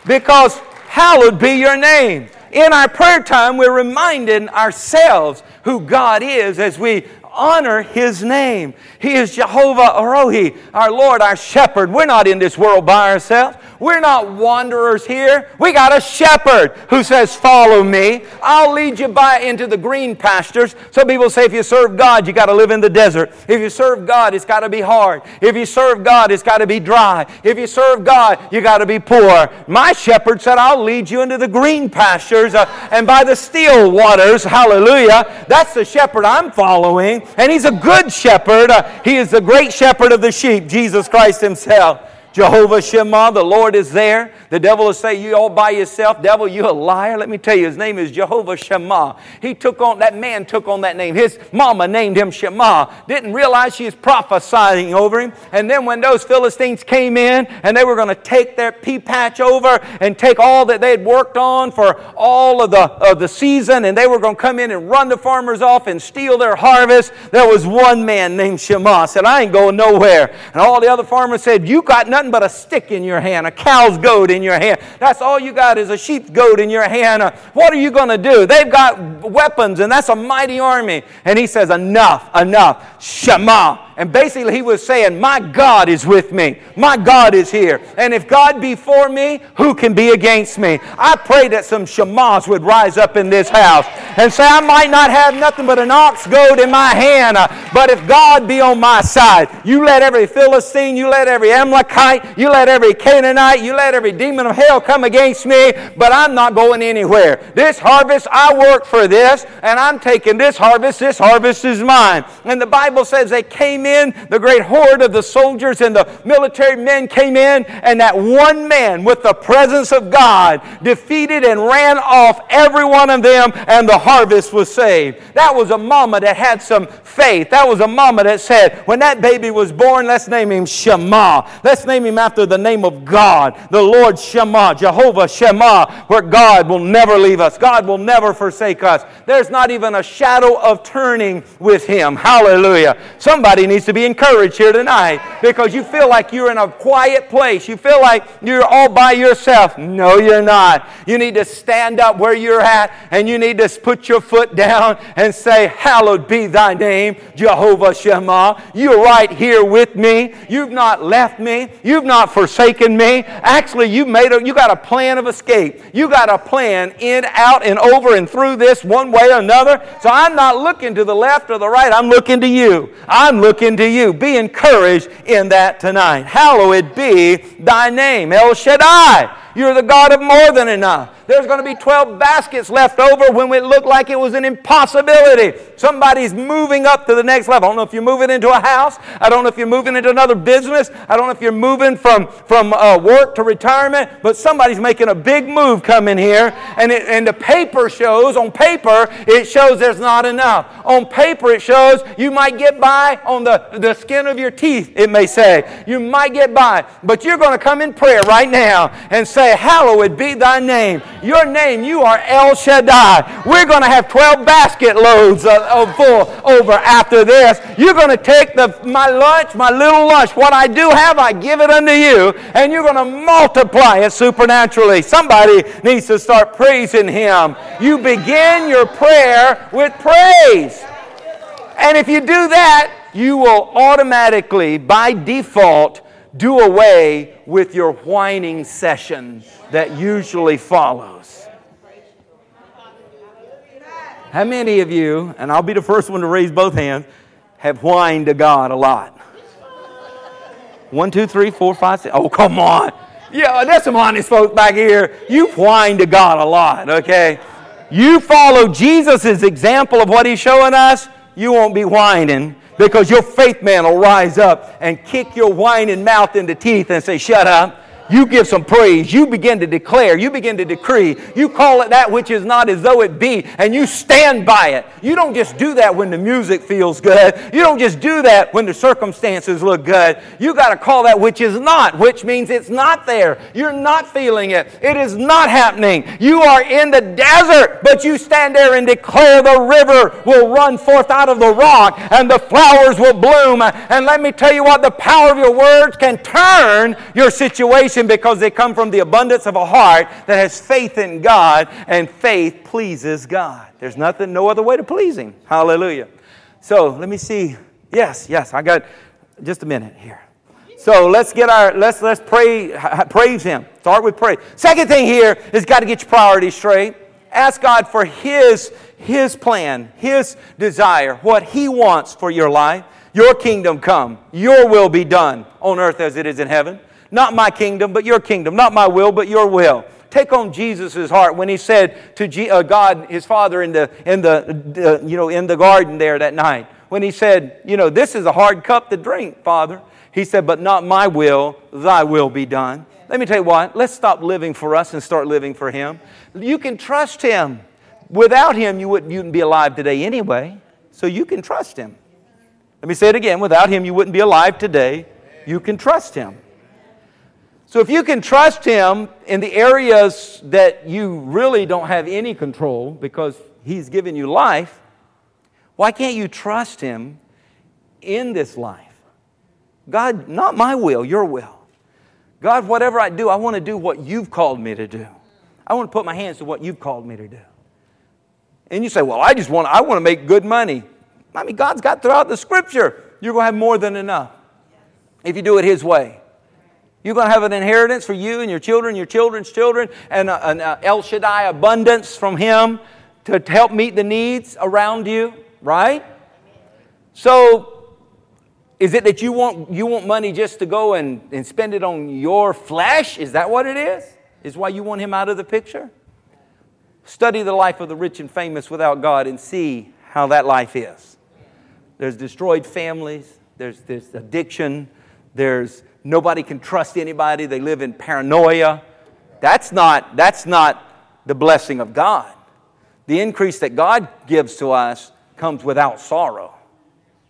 Because hallowed be your name. In our prayer time, we're reminding ourselves who God is as we honor His name. He is Jehovah Rohi, our Lord, our shepherd. We're not in this world by ourselves. We're not wanderers here. We got a shepherd who says, Follow me. I'll lead you by into the green pastures. Some people say if you serve God, you got to live in the desert. If you serve God, it's got to be hard. If you serve God, it's got to be dry. If you serve God, you got to be poor. My shepherd said, I'll lead you into the green pastures uh, and by the still waters. Hallelujah. That's the shepherd I'm following. And he's a good shepherd. Uh, he is the great shepherd of the sheep, Jesus Christ himself. Jehovah Shema, the Lord is there. The devil will say, You all by yourself. Devil, you a liar. Let me tell you, his name is Jehovah Shema. He took on, that man took on that name. His mama named him Shema. Didn't realize she was prophesying over him. And then when those Philistines came in and they were going to take their pea patch over and take all that they had worked on for all of the, of the season, and they were going to come in and run the farmers off and steal their harvest, there was one man named Shema. Said, I ain't going nowhere. And all the other farmers said, You got nothing nothing but a stick in your hand, a cow's goat in your hand. That's all you got is a sheep's goat in your hand. Uh, what are you going to do? They've got weapons, and that's a mighty army. And he says, Enough, enough. Shema. And basically, he was saying, My God is with me. My God is here. And if God be for me, who can be against me? I pray that some shamas would rise up in this house and say, I might not have nothing but an ox goad in my hand, uh, but if God be on my side, you let every Philistine, you let every Amalekite, you let every Canaanite, you let every demon of hell come against me, but I'm not going anywhere. This harvest, I work for this, and I'm taking this harvest. This harvest is mine. And the Bible says they came came in, the great horde of the soldiers and the military men came in, and that one man with the presence of God defeated and ran off every one of them, and the harvest was saved. That was a mama that had some faith. That was a mama that said, when that baby was born, let's name him Shema. Let's name him after the name of God, the Lord Shema, Jehovah Shema, where God will never leave us. God will never forsake us. There's not even a shadow of turning with him. Hallelujah. Somebody needs to be encouraged here tonight because you feel like you're in a quiet place. You feel like you're all by yourself. No, you're not. You need to stand up where you're at and you need to put your foot down and say, Hallowed be thy name, Jehovah Shema. You're right here with me. You've not left me. You've not forsaken me. Actually, you made a, you got a plan of escape. You got a plan in, out, and over and through this one way or another. So I'm not looking to the left or the right. I'm looking to you. I'm looking to you. Be encouraged in that tonight. Hallowed be thy name. El Shaddai. You're the God of more than enough. There's going to be 12 baskets left over when it looked like it was an impossibility. Somebody's moving up to the next level. I don't know if you're moving into a house. I don't know if you're moving into another business. I don't know if you're moving from, from uh, work to retirement, but somebody's making a big move coming here. And, it, and the paper shows, on paper, it shows there's not enough. On paper, it shows you might get by on the, the skin of your teeth, it may say. You might get by. But you're going to come in prayer right now and say, Hallowed be thy name. Your name, you are El Shaddai. We're going to have 12 basket loads of, of full over after this. You're going to take the, my lunch, my little lunch, what I do have, I give it unto you, and you're going to multiply it supernaturally. Somebody needs to start praising Him. You begin your prayer with praise. And if you do that, you will automatically, by default, do away with your whining session that usually follows. How many of you, and I'll be the first one to raise both hands, have whined to God a lot? One, two, three, four, five, six. Oh, come on. Yeah, there's some honest folks back here. You whine to God a lot, okay? You follow Jesus' example of what he's showing us, you won't be whining because your faith man will rise up and kick your whining mouth into teeth and say, Shut up. You give some praise. You begin to declare. You begin to decree. You call it that which is not as though it be, and you stand by it. You don't just do that when the music feels good. You don't just do that when the circumstances look good. You got to call that which is not, which means it's not there. You're not feeling it. It is not happening. You are in the desert, but you stand there and declare the river will run forth out of the rock and the flowers will bloom. And let me tell you what, the power of your words can turn your situation because they come from the abundance of a heart that has faith in God, and faith pleases God. There's nothing, no other way to please Him. Hallelujah. So let me see. Yes, yes, I got just a minute here. So let's get our let's let's pray praise Him. Start with praise. Second thing here is got to get your priorities straight. Ask God for His His plan, His desire, what He wants for your life. Your kingdom come, your will be done on earth as it is in heaven. Not my kingdom, but your kingdom. Not my will, but your will. Take on Jesus' heart when he said to G- uh, God, his father, in the, in, the, uh, you know, in the garden there that night, when he said, You know, this is a hard cup to drink, Father. He said, But not my will, thy will be done. Let me tell you what, let's stop living for us and start living for him. You can trust him. Without him, you wouldn't, you wouldn't be alive today anyway. So you can trust him. Let me say it again. Without him, you wouldn't be alive today. You can trust him. So if you can trust Him in the areas that you really don't have any control because He's given you life, why can't you trust Him in this life? God, not my will, your will. God, whatever I do, I want to do what you've called me to do. I want to put my hands to what you've called me to do. And you say, Well, I just want, I want to make good money. I mean, God's got throughout the scripture, you're going to have more than enough if you do it His way. You're going to have an inheritance for you and your children, your children's children, and an El Shaddai abundance from Him to help meet the needs around you, right? So, is it that you want, you want money just to go and, and spend it on your flesh? Is that what it is? Is why you want Him out of the picture? Study the life of the rich and famous without God and see how that life is. There's destroyed families, there's, there's addiction, there's Nobody can trust anybody. They live in paranoia. That's not, that's not the blessing of God. The increase that God gives to us comes without sorrow.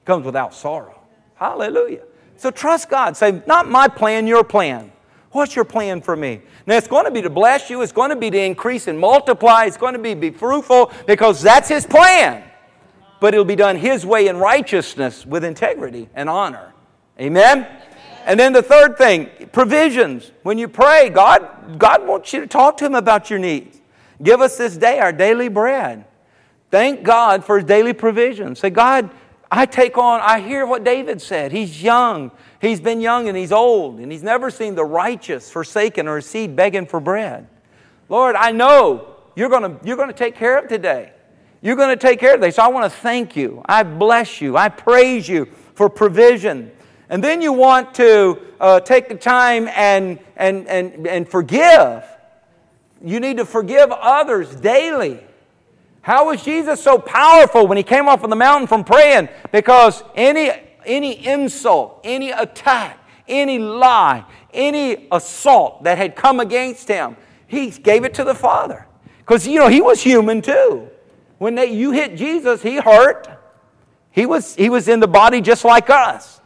Comes without sorrow. Hallelujah. So trust God. Say, not my plan, your plan. What's your plan for me? Now, it's going to be to bless you. It's going to be to increase and multiply. It's going to be be fruitful because that's His plan. But it'll be done His way in righteousness with integrity and honor. Amen? And then the third thing, provisions. When you pray, God, God wants you to talk to Him about your needs. Give us this day our daily bread. Thank God for His daily provision. Say, God, I take on, I hear what David said. He's young. He's been young and he's old, and he's never seen the righteous forsaken or a seed begging for bread. Lord, I know you're going to, you're to take care of today. You're going to take care of today. So I want to thank you. I bless you. I praise you for provision. And then you want to uh, take the time and, and, and, and forgive. You need to forgive others daily. How was Jesus so powerful when he came off of the mountain from praying? Because any, any insult, any attack, any lie, any assault that had come against him, he gave it to the Father. Because, you know, he was human too. When they, you hit Jesus, he hurt. He was, he was in the body just like us.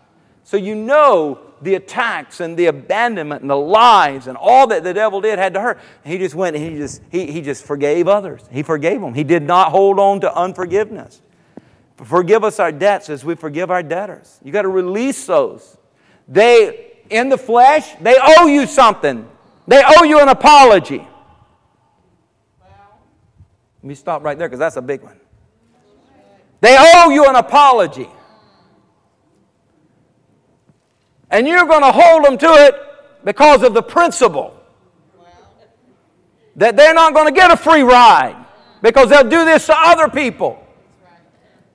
So you know the attacks and the abandonment and the lies and all that the devil did had to hurt. He just went and he just, he, he just forgave others. He forgave them. He did not hold on to unforgiveness. Forgive us our debts as we forgive our debtors. You got to release those. They, in the flesh, they owe you something. They owe you an apology. Let me stop right there because that's a big one. They owe you an apology. And you're going to hold them to it because of the principle that they're not going to get a free ride because they'll do this to other people.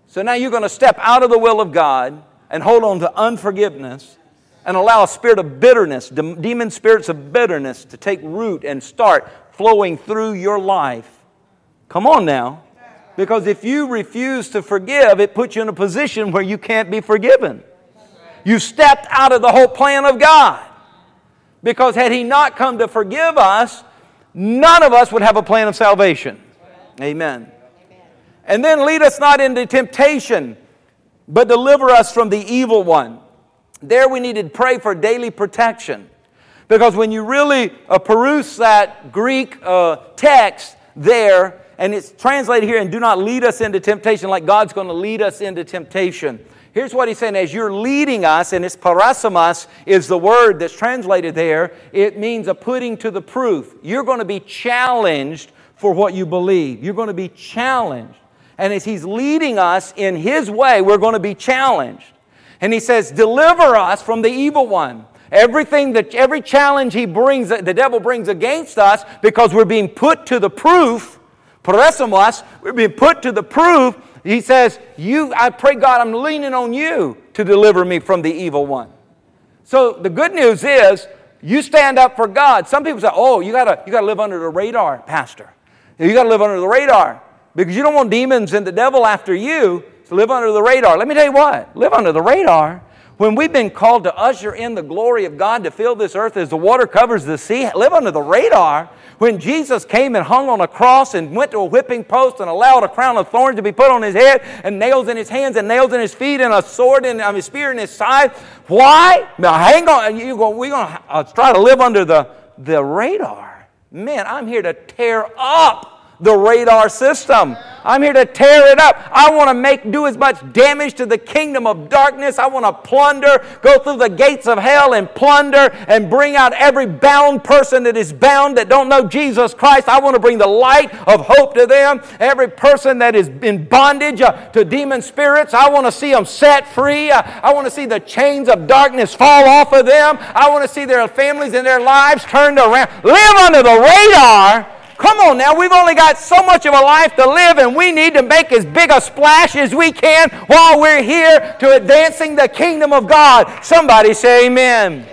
So now you're going to step out of the will of God and hold on to unforgiveness and allow a spirit of bitterness, demon spirits of bitterness, to take root and start flowing through your life. Come on now. Because if you refuse to forgive, it puts you in a position where you can't be forgiven. You stepped out of the whole plan of God. Because had He not come to forgive us, none of us would have a plan of salvation. Amen. And then lead us not into temptation, but deliver us from the evil one. There we needed to pray for daily protection. Because when you really uh, peruse that Greek uh, text there, and it's translated here, and do not lead us into temptation like God's going to lead us into temptation. Here's what he's saying as you're leading us, and it's parasimas is the word that's translated there, it means a putting to the proof. You're going to be challenged for what you believe. You're going to be challenged. And as he's leading us in his way, we're going to be challenged. And he says, Deliver us from the evil one. Everything that every challenge he brings, the devil brings against us, because we're being put to the proof, parasimas, we're being put to the proof he says, you, I pray God, I'm leaning on you to deliver me from the evil one. So the good news is, you stand up for God. Some people say, oh, you gotta, you gotta live under the radar, Pastor. You gotta live under the radar because you don't want demons and the devil after you to live under the radar. Let me tell you what, live under the radar. When we've been called to usher in the glory of God to fill this earth as the water covers the sea, live under the radar. When Jesus came and hung on a cross and went to a whipping post and allowed a crown of thorns to be put on his head and nails in his hands and nails in his feet and a sword and a spear in his side. Why? Now, hang on. You go, we're going to uh, try to live under the, the radar. Man, I'm here to tear up the radar system. I'm here to tear it up. I want to make do as much damage to the kingdom of darkness. I want to plunder, go through the gates of hell and plunder and bring out every bound person that is bound that don't know Jesus Christ. I want to bring the light of hope to them. Every person that is in bondage uh, to demon spirits, I want to see them set free. Uh, I want to see the chains of darkness fall off of them. I want to see their families and their lives turned around. Live under the radar Come on now, we've only got so much of a life to live, and we need to make as big a splash as we can while we're here to advancing the kingdom of God. Somebody say amen.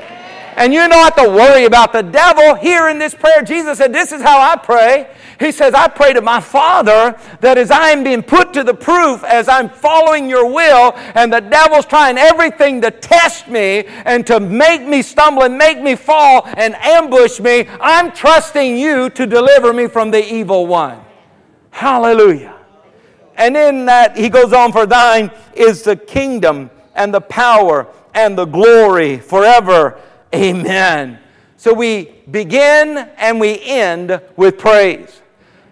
And you don't have to worry about the devil. Here in this prayer, Jesus said, This is how I pray. He says, I pray to my Father that as I am being put to the proof, as I'm following your will, and the devil's trying everything to test me and to make me stumble and make me fall and ambush me, I'm trusting you to deliver me from the evil one. Hallelujah. And in that, he goes on, For thine is the kingdom and the power and the glory forever. Amen. So we begin and we end with praise.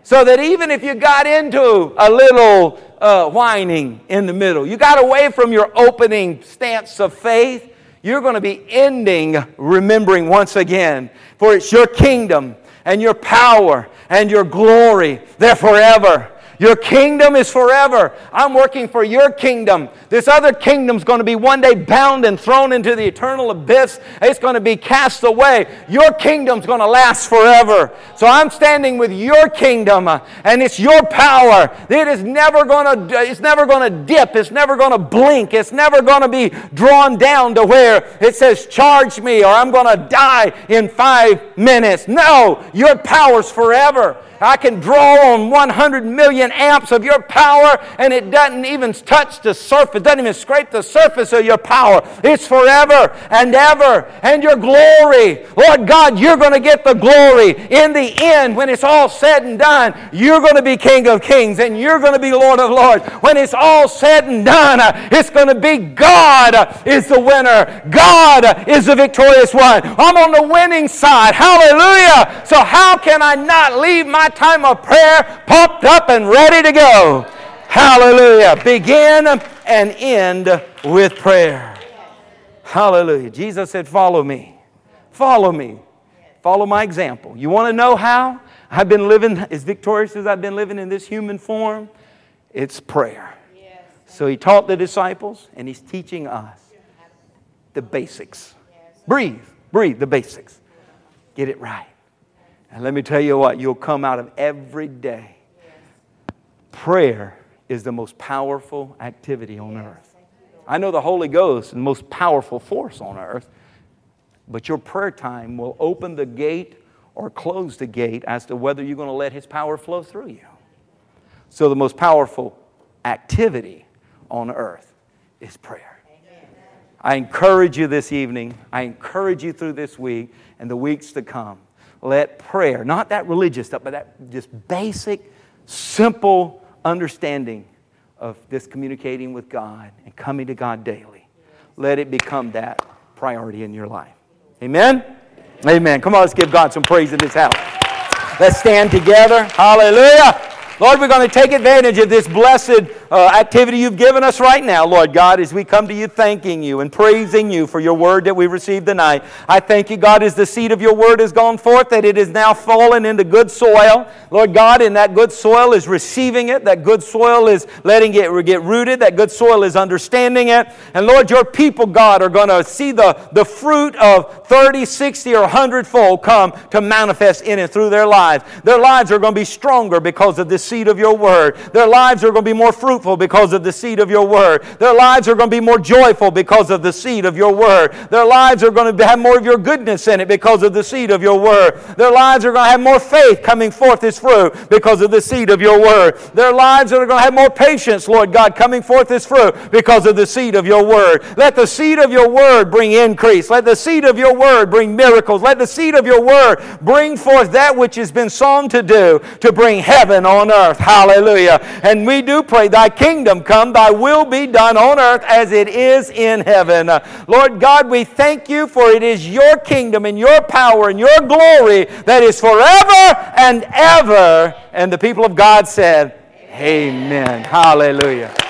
So that even if you got into a little uh, whining in the middle, you got away from your opening stance of faith, you're going to be ending remembering once again. For it's your kingdom and your power and your glory. They're forever. Your kingdom is forever. I'm working for your kingdom. This other kingdom's going to be one day bound and thrown into the eternal abyss. It's going to be cast away. Your kingdom's going to last forever. So I'm standing with your kingdom, uh, and it's your power. It is never going to, it's never going to dip. It's never going to blink. It's never going to be drawn down to where it says, charge me or I'm going to die in five minutes. No, your power's forever. I can draw on 100 million amps of your power and it doesn't even touch the surface, doesn't even scrape the surface of your power. It's forever and ever. And your glory, Lord God, you're going to get the glory. In the end, when it's all said and done, you're going to be King of Kings and you're going to be Lord of Lords. When it's all said and done, it's going to be God is the winner. God is the victorious one. I'm on the winning side. Hallelujah. So how can I not leave my time of prayer popped up and ready to go. Hallelujah. Begin and end with prayer. Hallelujah. Jesus said, Follow me. Follow me. Follow my example. You want to know how I've been living as victorious as I've been living in this human form? It's prayer. So he taught the disciples, and he's teaching us the basics. Breathe, breathe, the basics. Get it right. And let me tell you what, you'll come out of every day. Prayer is the most powerful activity on earth. I know the Holy Ghost is the most powerful force on earth, but your prayer time will open the gate or close the gate as to whether you're going to let His power flow through you. So, the most powerful activity on earth is prayer. I encourage you this evening, I encourage you through this week and the weeks to come let prayer, not that religious stuff, but that just basic, simple understanding of this communicating with God and coming to God daily, let it become that priority in your life. Amen? Amen. Come on, let's give God some praise in this house. Let's stand together. Hallelujah. Lord, we're going to take advantage of this blessed uh, activity you've given us right now, Lord God, as we come to you thanking you and praising you for your word that we received tonight. I thank you, God, as the seed of your word has gone forth, that it is now fallen into good soil. Lord God, and that good soil is receiving it, that good soil is letting it get rooted, that good soil is understanding it. And Lord, your people, God, are going to see the, the fruit of 30, 60, or 100 fold come to manifest in and through their lives. Their lives are going to be stronger because of the seed of your word. Their lives are going to be more fruitful fruitful because of the seed of your word. Their lives are going to be more joyful because of the seed of your word. Their lives are going to have more of your goodness in it because of the seed of your word. Their lives are going to have more faith coming forth as fruit because of the seed of your word. Their lives are going to have more patience, Lord God, coming forth as fruit because of the seed of your word. Let the seed of your word bring increase. Let the seed of your word bring miracles. Let the seed of your word bring forth that which has been sown to do to bring heaven on earth. Hallelujah. And we do pray, Thy kingdom come, thy will be done on earth as it is in heaven. Lord God, we thank you for it is your kingdom and your power and your glory that is forever and ever. And the people of God said, Amen. Amen. Hallelujah.